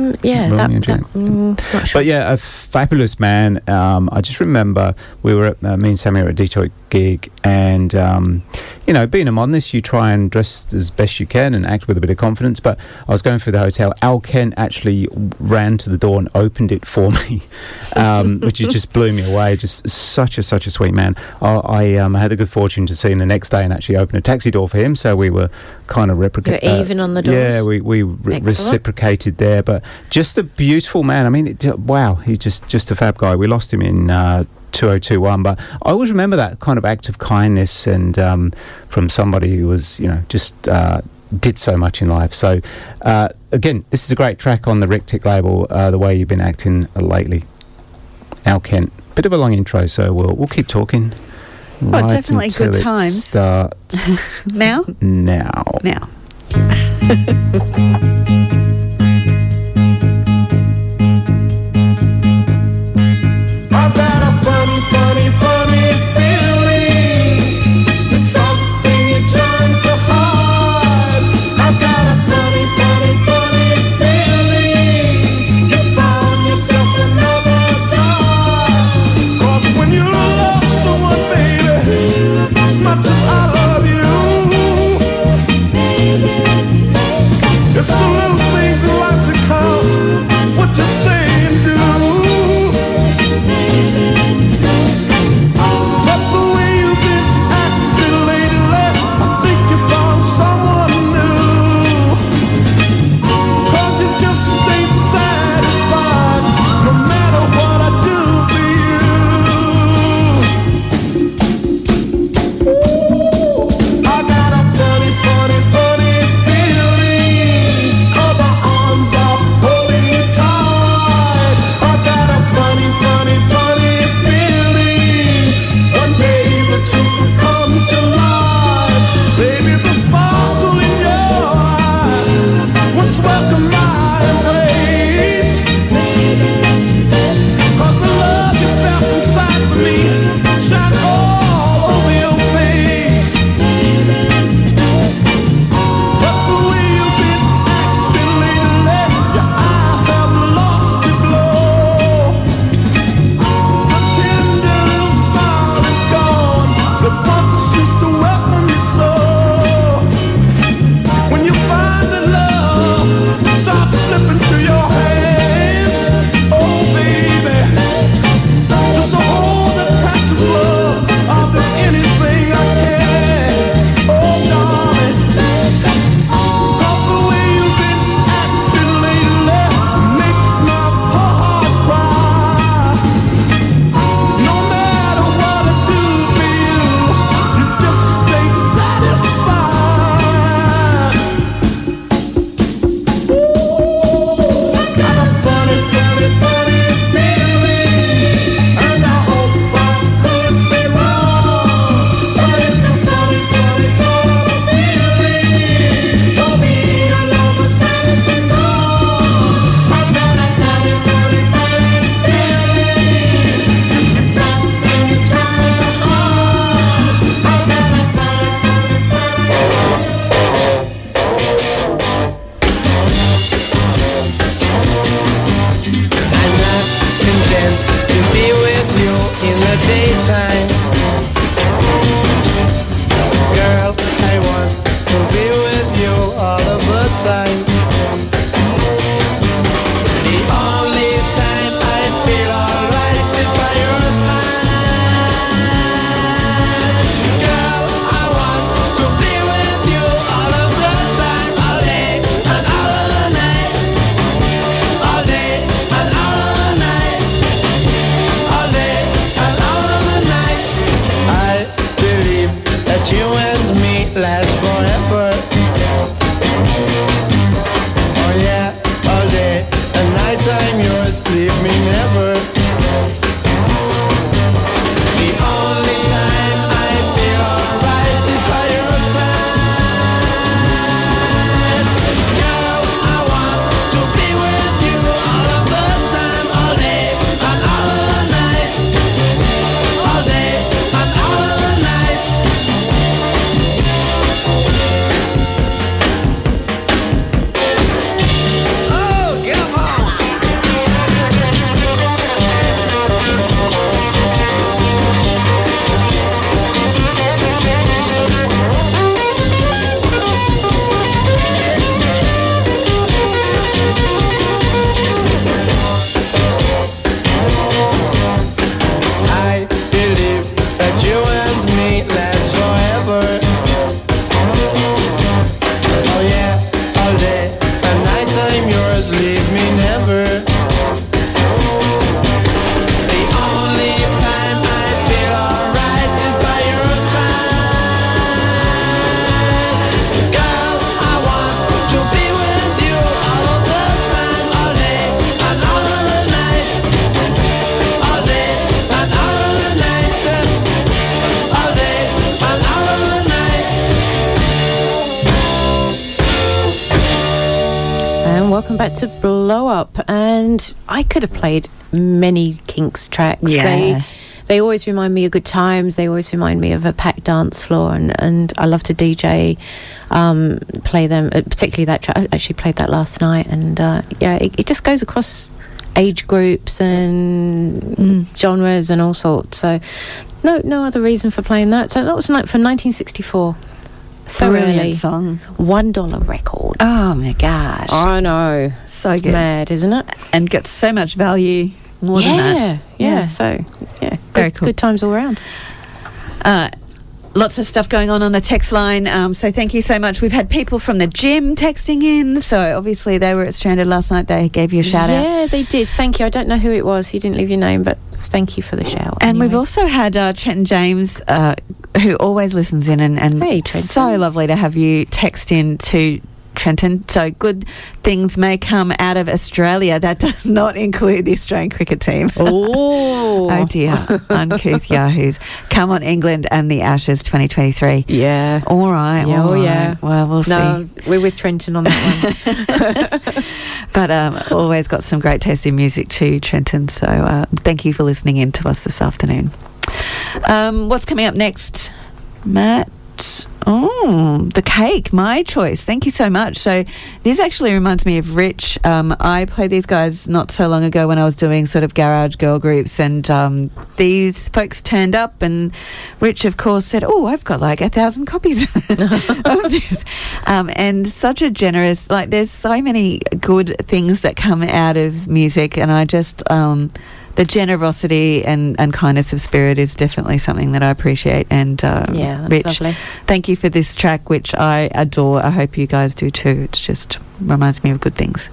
Um, yeah, Romeo that, and that mm, sure. But yeah, a fabulous man. Um, I just remember we were at uh, me and Sammy were at Detroit gig, and um, you know, being a modernist, you try and dress as best you can and act with a bit of confidence. But I was going through the hotel. Al Kent actually ran to the door and opened it for me, um, which just blew me away. Just such a such a sweet man. I, I um, had the good fortune to see him the next day and actually open a taxi door for him. So we were kind of replicating. You're even on the doors? Yeah, we we re- reciprocated there. But just a beautiful man. I mean, it, wow, he's just just a fab guy. We lost him in. Uh, 2021 but I always remember that kind of act of kindness and um, from somebody who was you know just uh, did so much in life so uh, again this is a great track on the Ric-Tic label uh, the way you've been acting lately Al Kent bit of a long intro so we'll, we'll keep talking Oh, definitely until good it times. starts Now? now Now. tracks. Yeah. They, they always remind me of good times. They always remind me of a packed dance floor, and, and I love to DJ, um, play them, uh, particularly that track. I actually played that last night, and uh, yeah, it, it just goes across age groups and genres and all sorts. So, no, no other reason for playing that. So that was like from 1964. So Brilliant early. song. One dollar record. Oh my gosh. I know. So It's good. mad, isn't it? And gets so much value more yeah, than that. Yeah, yeah. So, yeah. Very good, cool. Good times all around. Uh, lots of stuff going on on the text line. Um, so thank you so much. We've had people from the gym texting in. So obviously they were at Stranded last night. They gave you a shout out. yeah, they did. Thank you. I don't know who it was. You didn't leave your name, but thank you for the shout. And we've also had uh, Trenton James, uh, who always listens in, and, and Hey, so lovely to have you text in to Trenton. So good things may come out of Australia. That does not include the Australian cricket team. Oh, oh dear, uncouth yahoos. Come on, England and the Ashes 2023. Yeah. All right. Yeah, all oh, yeah. Well, we'll no, see. we're with Trenton on that one. But um, always got some great taste in music too, Trenton. So uh, thank you for listening in to us this afternoon. Um, what's coming up next, Matt? Oh, the cake, my choice. Thank you so much. So, this actually reminds me of Rich. Um, I played these guys not so long ago when I was doing sort of garage girl groups, and um, these folks turned up, and Rich, of course, said, "Oh, I've got like a thousand copies of this," um, and such a generous. Like, there's so many good things that come out of music, and I just. The generosity and, and kindness of spirit is definitely something that I appreciate. And uh, Yeah, Rich, lovely. thank you for this track, which I adore. I hope you guys do too. It just reminds me of good things.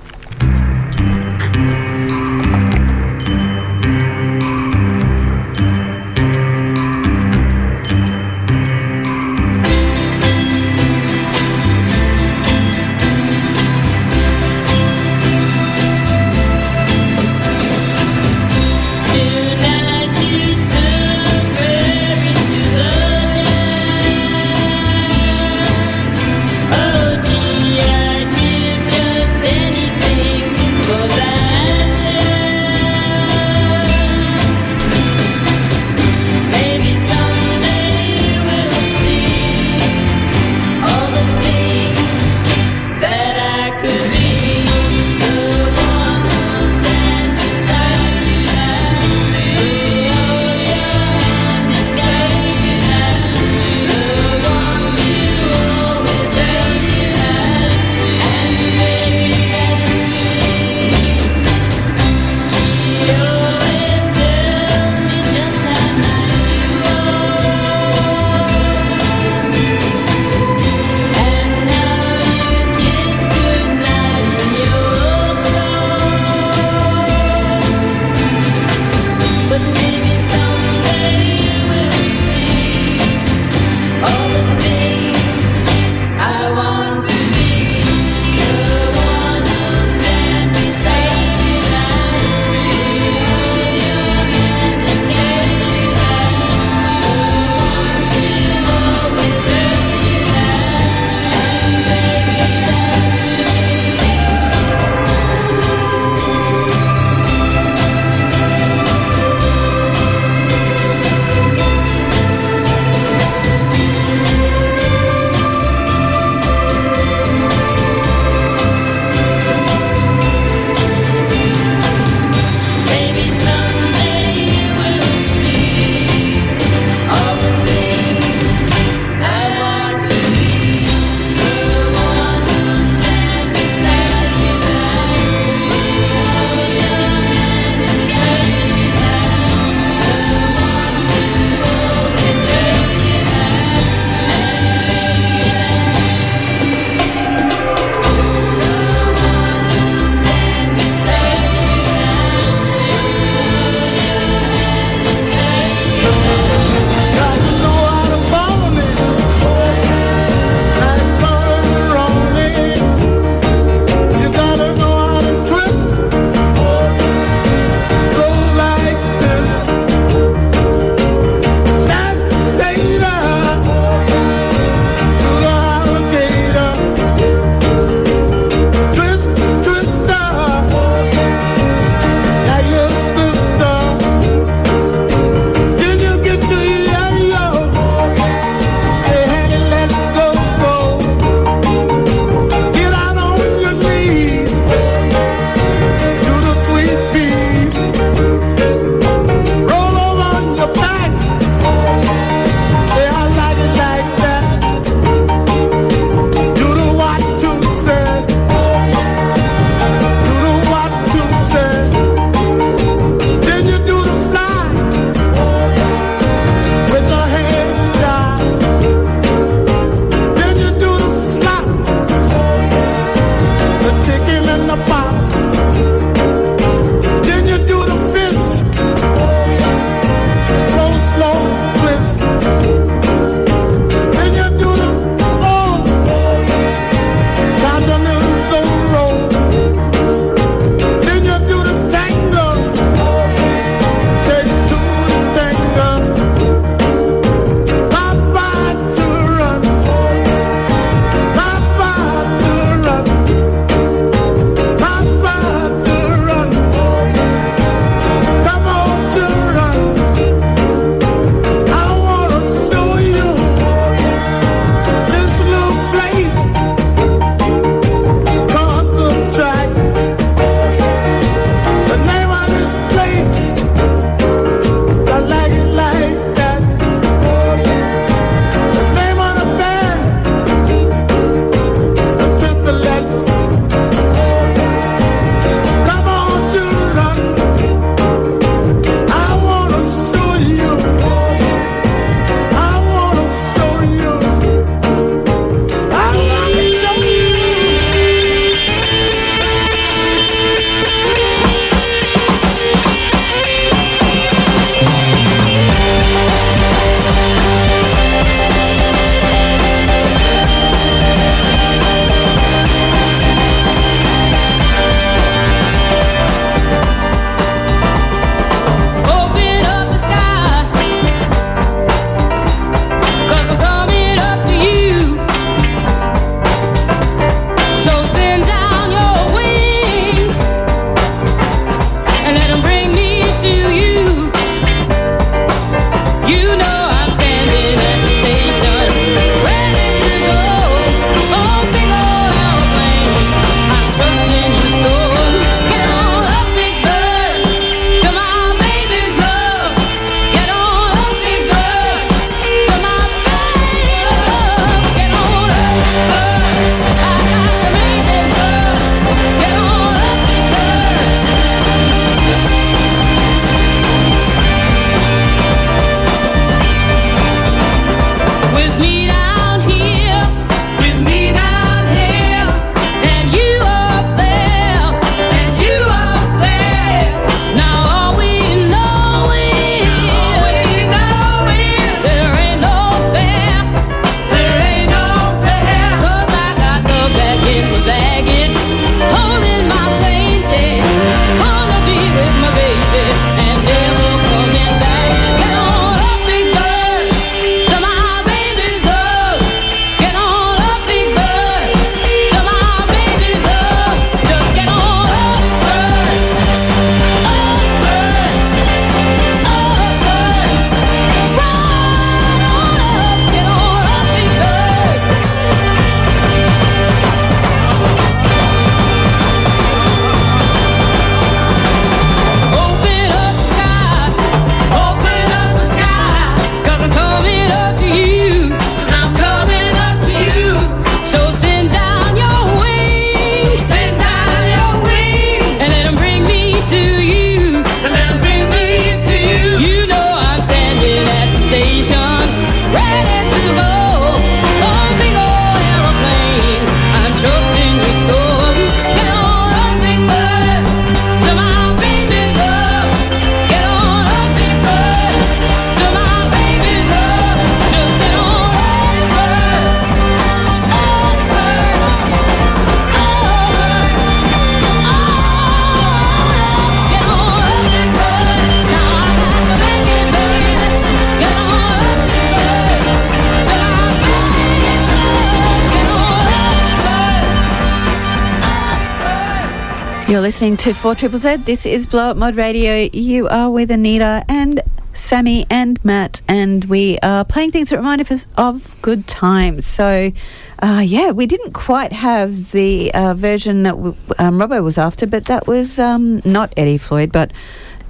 You're listening to 4 Triple Z. This is Blow Up Mod Radio. You are with Anita and Sammy and Matt, and we are playing things that remind us of good times. So, uh, yeah, we didn't quite have the uh, version that w- um, Robbo was after, but that was um, not Eddie Floyd, but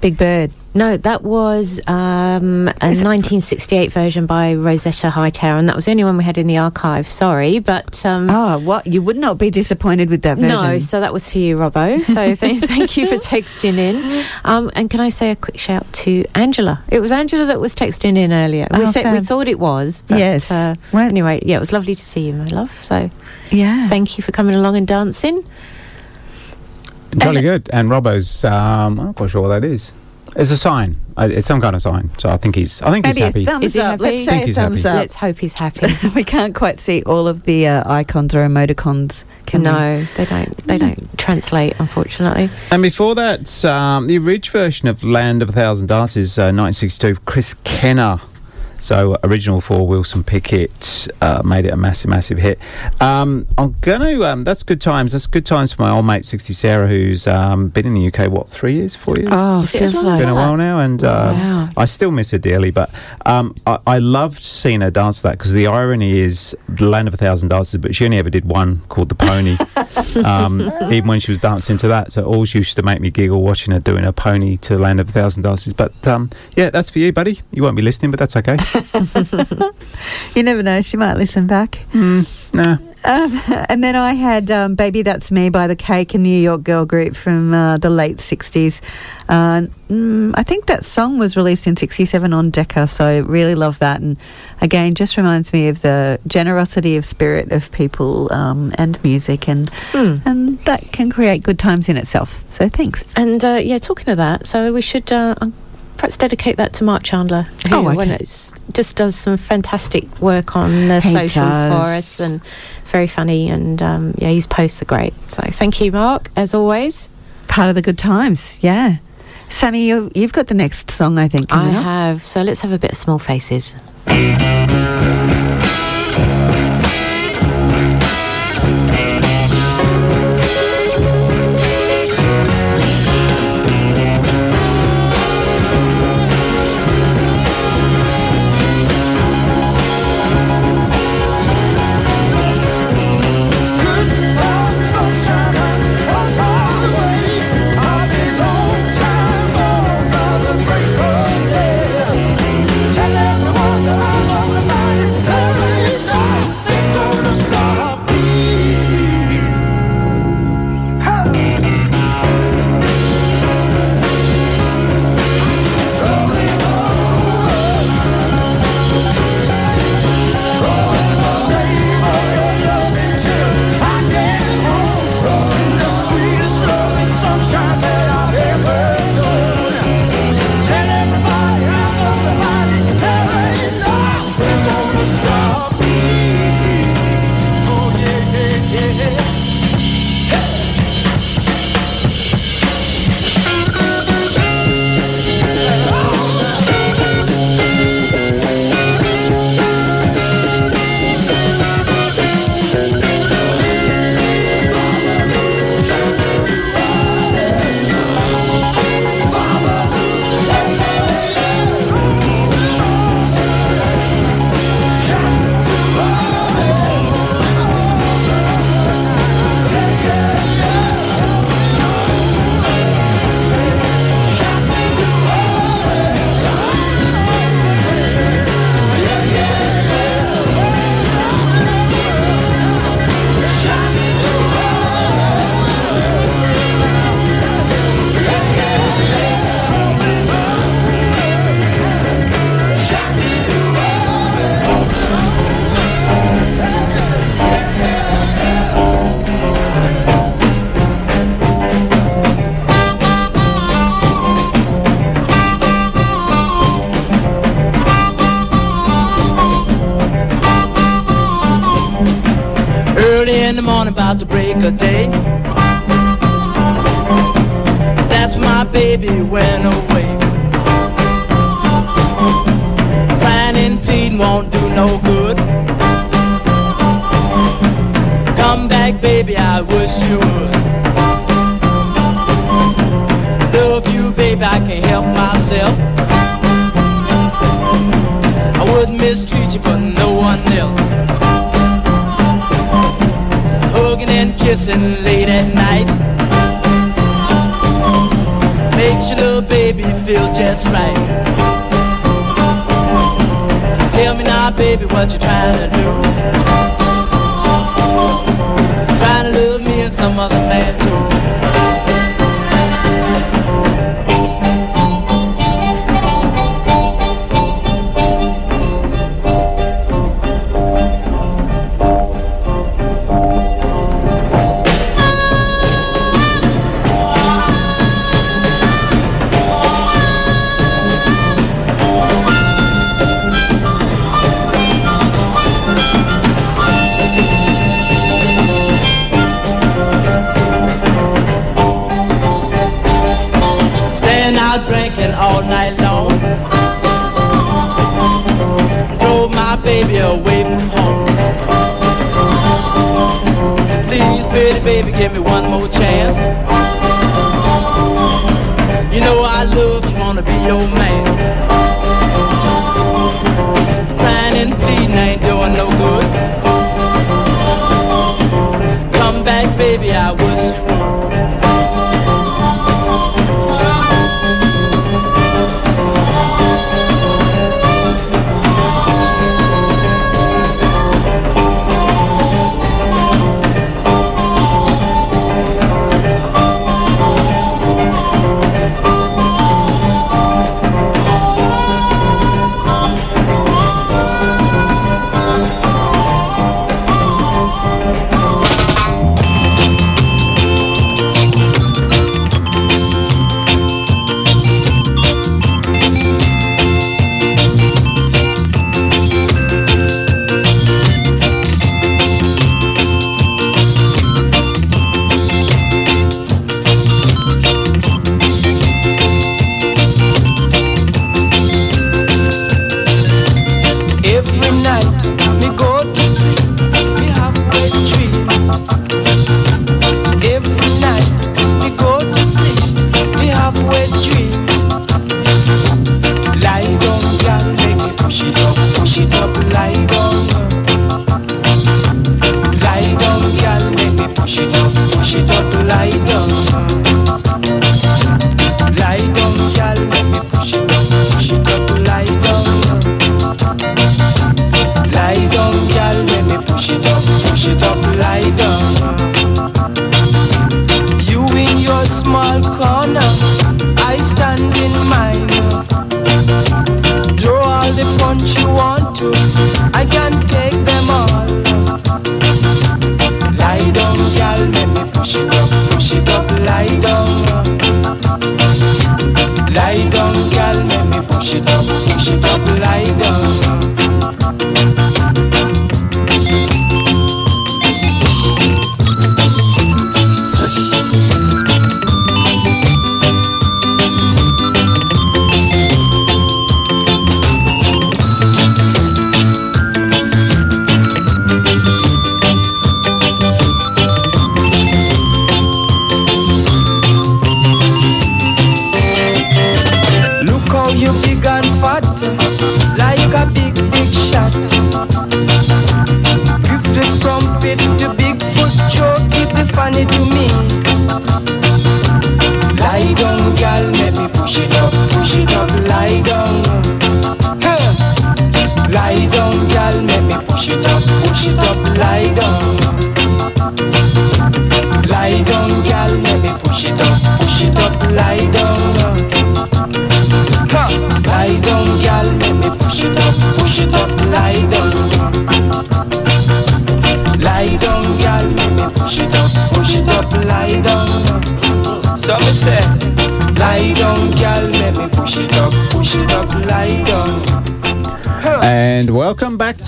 Big Bird. No, that was um, a 1968 version by Rosetta Hightower, and that was the only one we had in the archive. Sorry, but um, oh, what you would not be disappointed with that version? No, so that was for you, Robbo. So th- thank you for texting in. Um, and can I say a quick shout to Angela? It was Angela that was texting in earlier. We Oh, said we thought it was. But, Yes. Uh, anyway, yeah, it was lovely to see you, my love. So yeah, thank you for coming along and dancing. Jolly good. And Robbo's, um, I'm not quite sure what that is. It's a sign. Uh, It's some kind of sign. So I think he's. I think Maybe he's happy. thumbs Is he up. Let's say a thumbs happy. up. Let's hope he's happy. we can't quite see all of the uh, icons or emoticons. Can we? no, they don't. They don't translate, unfortunately. And before that, um, the original version of Land of a Thousand Dances, uh, 1962, Chris Kenner. So original for Wilson Pickett uh, made it a massive, massive hit. Um, I'm gonna. Um, that's good times. That's good times for my old mate, 60 Sarah, who's um, been in the UK what three years, four years. Oh, it feels as long like as It's been a that? while now, and uh, Wow. I still miss her dearly. But um, I, I loved seeing her dance that because the irony is the Land of a Thousand Dances, but she only ever did one called the Pony. um, even when she was dancing to that, so it always used to make me giggle watching her doing her pony to the Land of a Thousand Dances. But um, yeah, that's for you, buddy. You won't be listening, but that's okay. You never know. She might listen back. nah. Um, and then I had um, Baby That's Me by the Cake, a New York girl group from uh, the late 60s. Uh, mm, I think that song was released in 67 on Decca, so I really love that. And again, just reminds me of the generosity of spirit of people um, and music, and, and that can create good times in itself. So thanks. And uh, yeah, talking of that, so we should uh, perhaps dedicate that to Mark Chandler, who Oh, okay. just does some fantastic work on the He socials for us and very funny. And um, yeah, his posts are great. So thank you, Mark, as always. Part of the good times, yeah. Sammy, you, you've got the next song, I think. I have. So let's have a bit of small faces.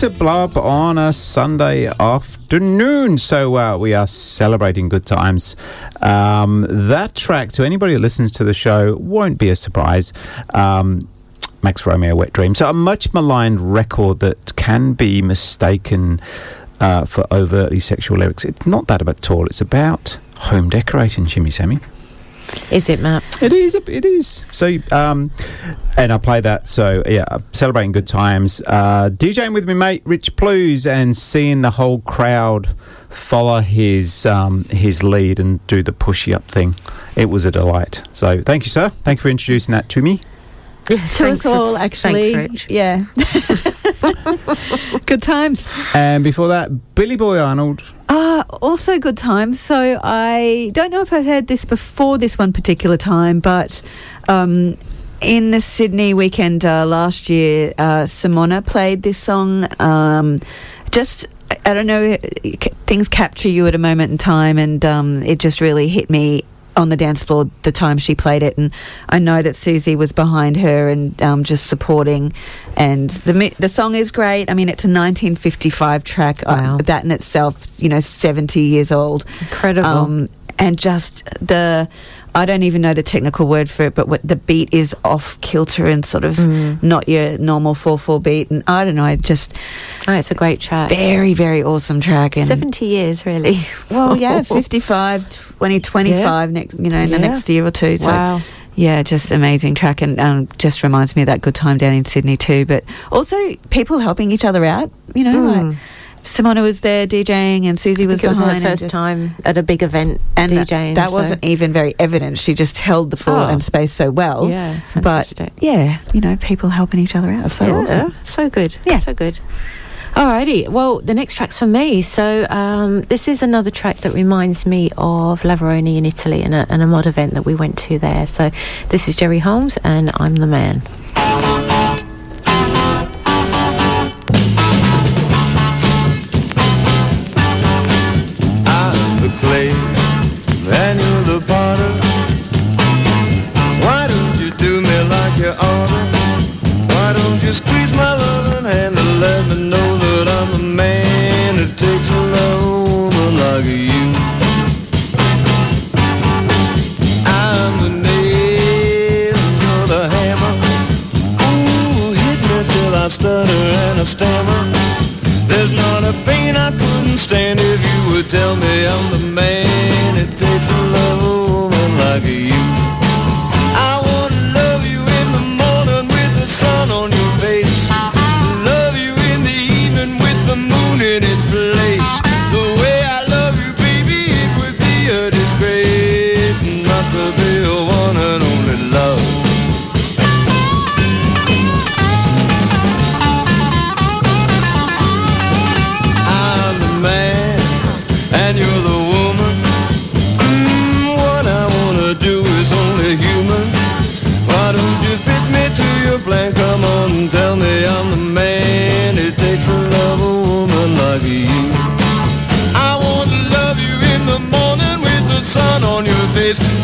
To blow up on a Sunday afternoon. So uh, we are celebrating good times. Um, that track, to anybody who listens to the show, won't be a surprise. Um, Max Romeo, Wet Dream. So a much maligned record that can be mistaken uh, for overtly sexual lyrics. It's not that at all. It's about home decorating, Jimmy, Sammy. Is it, Matt? It is. It is. So, um, and I play that. So, yeah, celebrating good times. Uh, DJing with me, mate, Rich Blues, and seeing the whole crowd follow his um, his lead and do the pushy up thing. It was a delight. So, thank you, sir. Thank you for introducing that to me. to Thanks, us all, Ri- actually. thanks, Rich. Yeah. good times. And before that, Billy Boy Arnold. Ah, also good times. So I don't know if I've heard this before this one particular time, but um, in the Sydney weekend uh, last year, uh, Simona played this song. Um, just I don't know, things capture you at a moment in time, and um, it just really hit me on the dance floor the time she played it, and I know that Susie was behind her and um, just supporting. And the the song is great. I mean, it's a 1955 track. Uh, that in itself, you know, 70 years old. Incredible. and just the. I don't even know the technical word for it, but what the beat is off kilter and sort of Mm. not your normal four four beat, and I don't know, it just Oh, it's a great track. very very awesome track. And 70 years, really. well, yeah, 55, 20, 25 next, you know, in the next year or two. So, Wow. Yeah, just amazing track and um, just reminds me of that good time down in Sydney too. But also people helping each other out, you know, Mm. like Simona was there DJing and Susie was it was her behind. first just- time at a big event and that- DJing. that so- wasn't even very evident. She just held the floor Oh. and space so well. Yeah, but fantastic. yeah, you know, people helping each other out. So yeah, awesome. so good. Yeah, so good. Alrighty, well, the next track's for me. So um, this is another track that reminds me of Lavaroni in Italy and a, and a mod event that we went to there. So this is Jerry Holmes and I'm the man. Clay and you're the potter. Why don't you do me like you oughta? Why don't you squeeze my loving hand and let me know that I'm the man that takes a woman like you? I'm the nail, you're the hammer. Ooh, hit me till I stutter and I stammer. There's not a pain I couldn't stand if you would tell me I'm the man it takes to love a woman like you. I on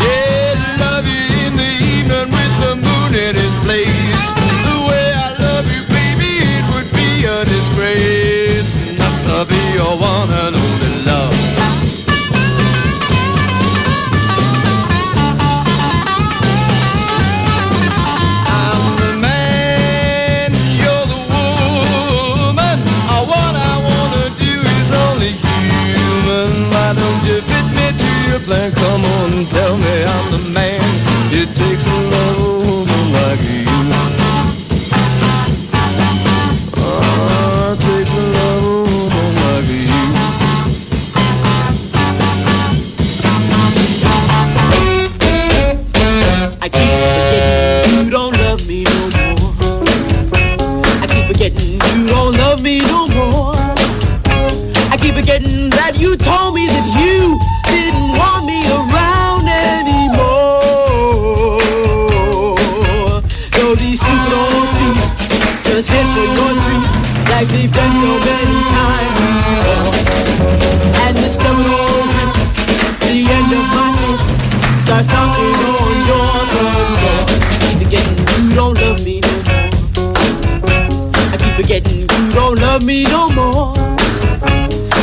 me no more.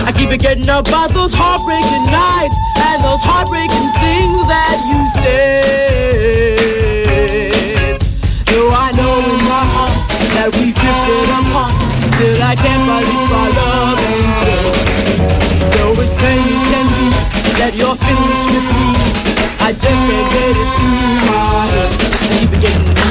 I keep forgetting about those heartbreaking nights and those heartbreaking things that you said. Though I know in my heart that we drifted apart, still I can't believe our love real. Though it's plain you can see that you're finished with me, I just can't get we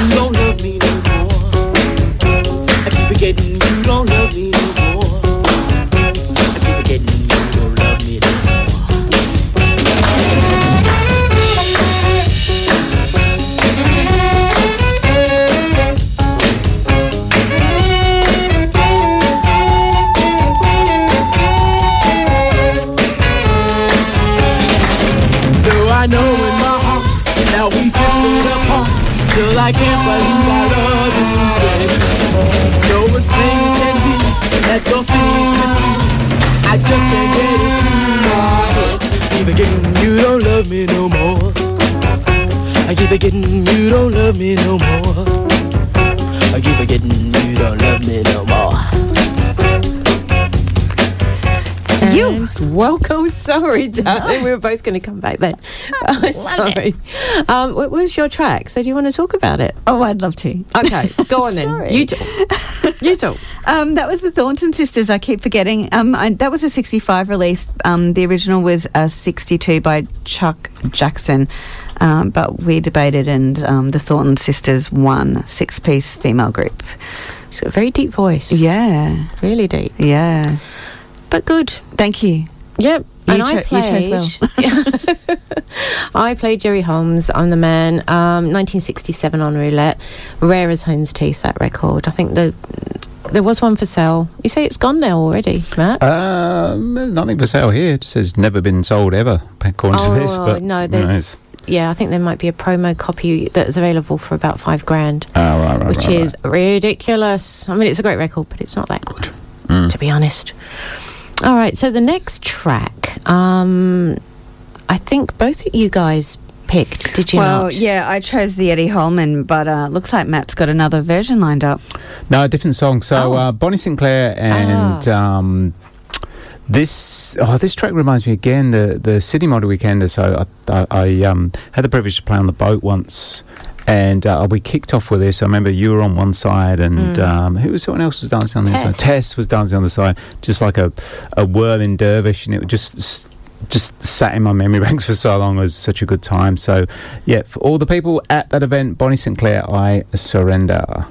Sorry, darling. we were both going to come back then. Oh, sorry. Um, what was your track? So, do you want to talk about it? Oh, I'd love to. Okay, go on then. You talk. You talk. Um, that was the Thornton Sisters. I keep forgetting. Um, I, that was a 65 release. Um, the original was a 62 by Chuck Jackson. Um, but we debated, and um, the Thornton Sisters won. Six piece female group. She's got a very deep voice. Yeah. Really deep. Yeah. But good. Thank you. Yep. You and cho- I you chose played. I played Jerry Holmes. I'm the man. Um, 1967 on roulette. Rare as hen's teeth. That record. I think the there was one for sale. You say it's gone now already, Matt? Um, nothing for sale here. It says never been sold ever, according oh to this. But no, there's. it's- yeah, I think there might be a promo copy that's available for about five grand, Oh, right, right, which right, is ridiculous. I mean, it's a great record, but it's not that good, Mm. to be honest. All right, so the next track, um, I think both of you guys picked. Did you well, not? yeah, I chose the Eddie Holman, but uh, looks like Matt's got another version lined up. No, a different song. So Oh. uh, Bonnie Sinclair and Ah. um, this oh this track reminds me again the the Sydney Mod Weekender. So I, I, I um, had the privilege to play on the boat once. And uh, we kicked off with this. I remember you were on one side, and Mm. um, who was someone else was dancing on the other side? Tess. Tess was dancing on the side, just like a a whirling dervish, and it just just sat in my memory banks for so long. It was such a good time. So, yeah, for all the people at that event, Bonnie Sinclair, I surrender.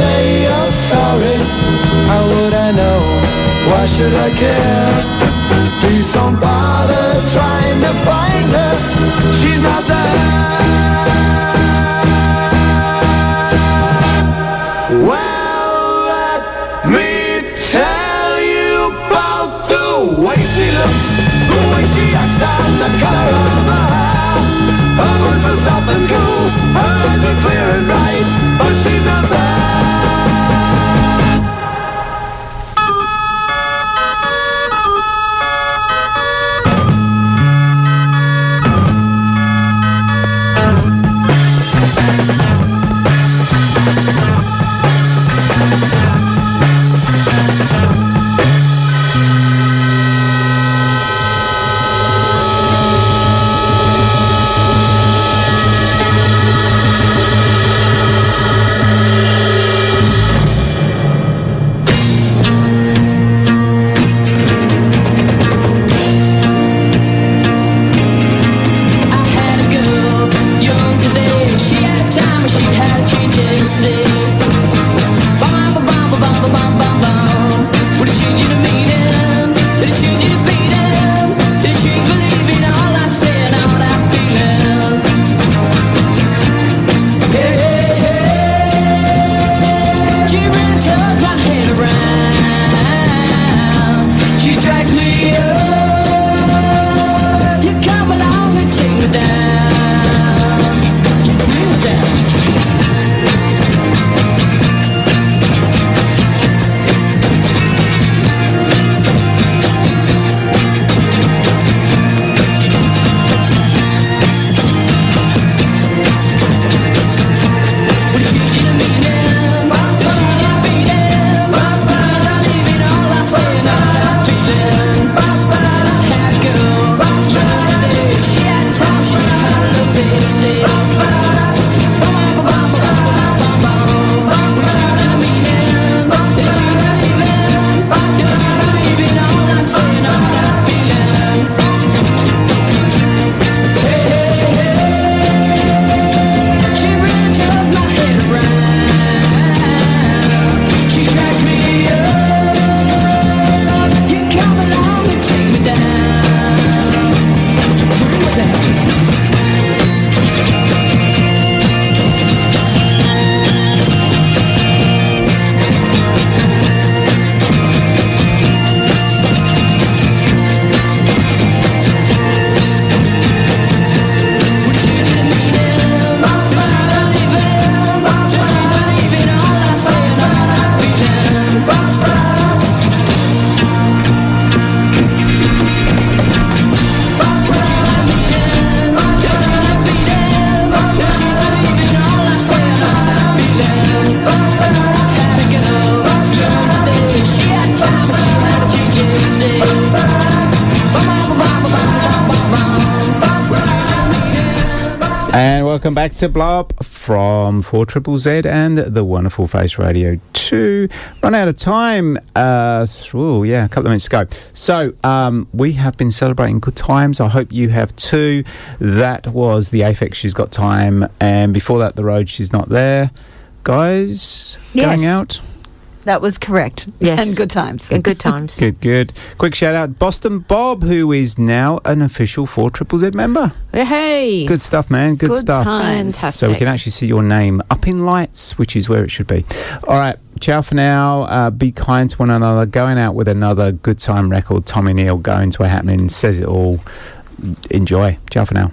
say you're sorry, how would I know? Why should I care? Please don't bother trying to find her. She's not there. Well, let me tell you about the way she looks, the way she acts, and the color of her hair. Her voice was soft and cool, her eyes were clear and bright, but she's not there. Welcome back to Blow Up from 4 Triple Z and the wonderful Face Radio 2. Run out of time. Uh, oh, yeah, a couple of minutes ago. So, um, we have been celebrating good times. I hope you have too. That was the Aphex She's Got Time. And before that, The Road She's Not There. Guys, going out? That was correct. Yes. And good times. And good times. Good, good. Quick shout out, Boston Bob, who is now an official 4 Triple Z member. Hey. Good stuff, man. Good, Good stuff. times. Fantastic. So we can actually see your name up in lights, which is where it should be. All right. Ciao for now. Uh, be kind to one another. Going out with another good time record. Tommy Neal going to a happening. Says it all. Enjoy. Ciao for now.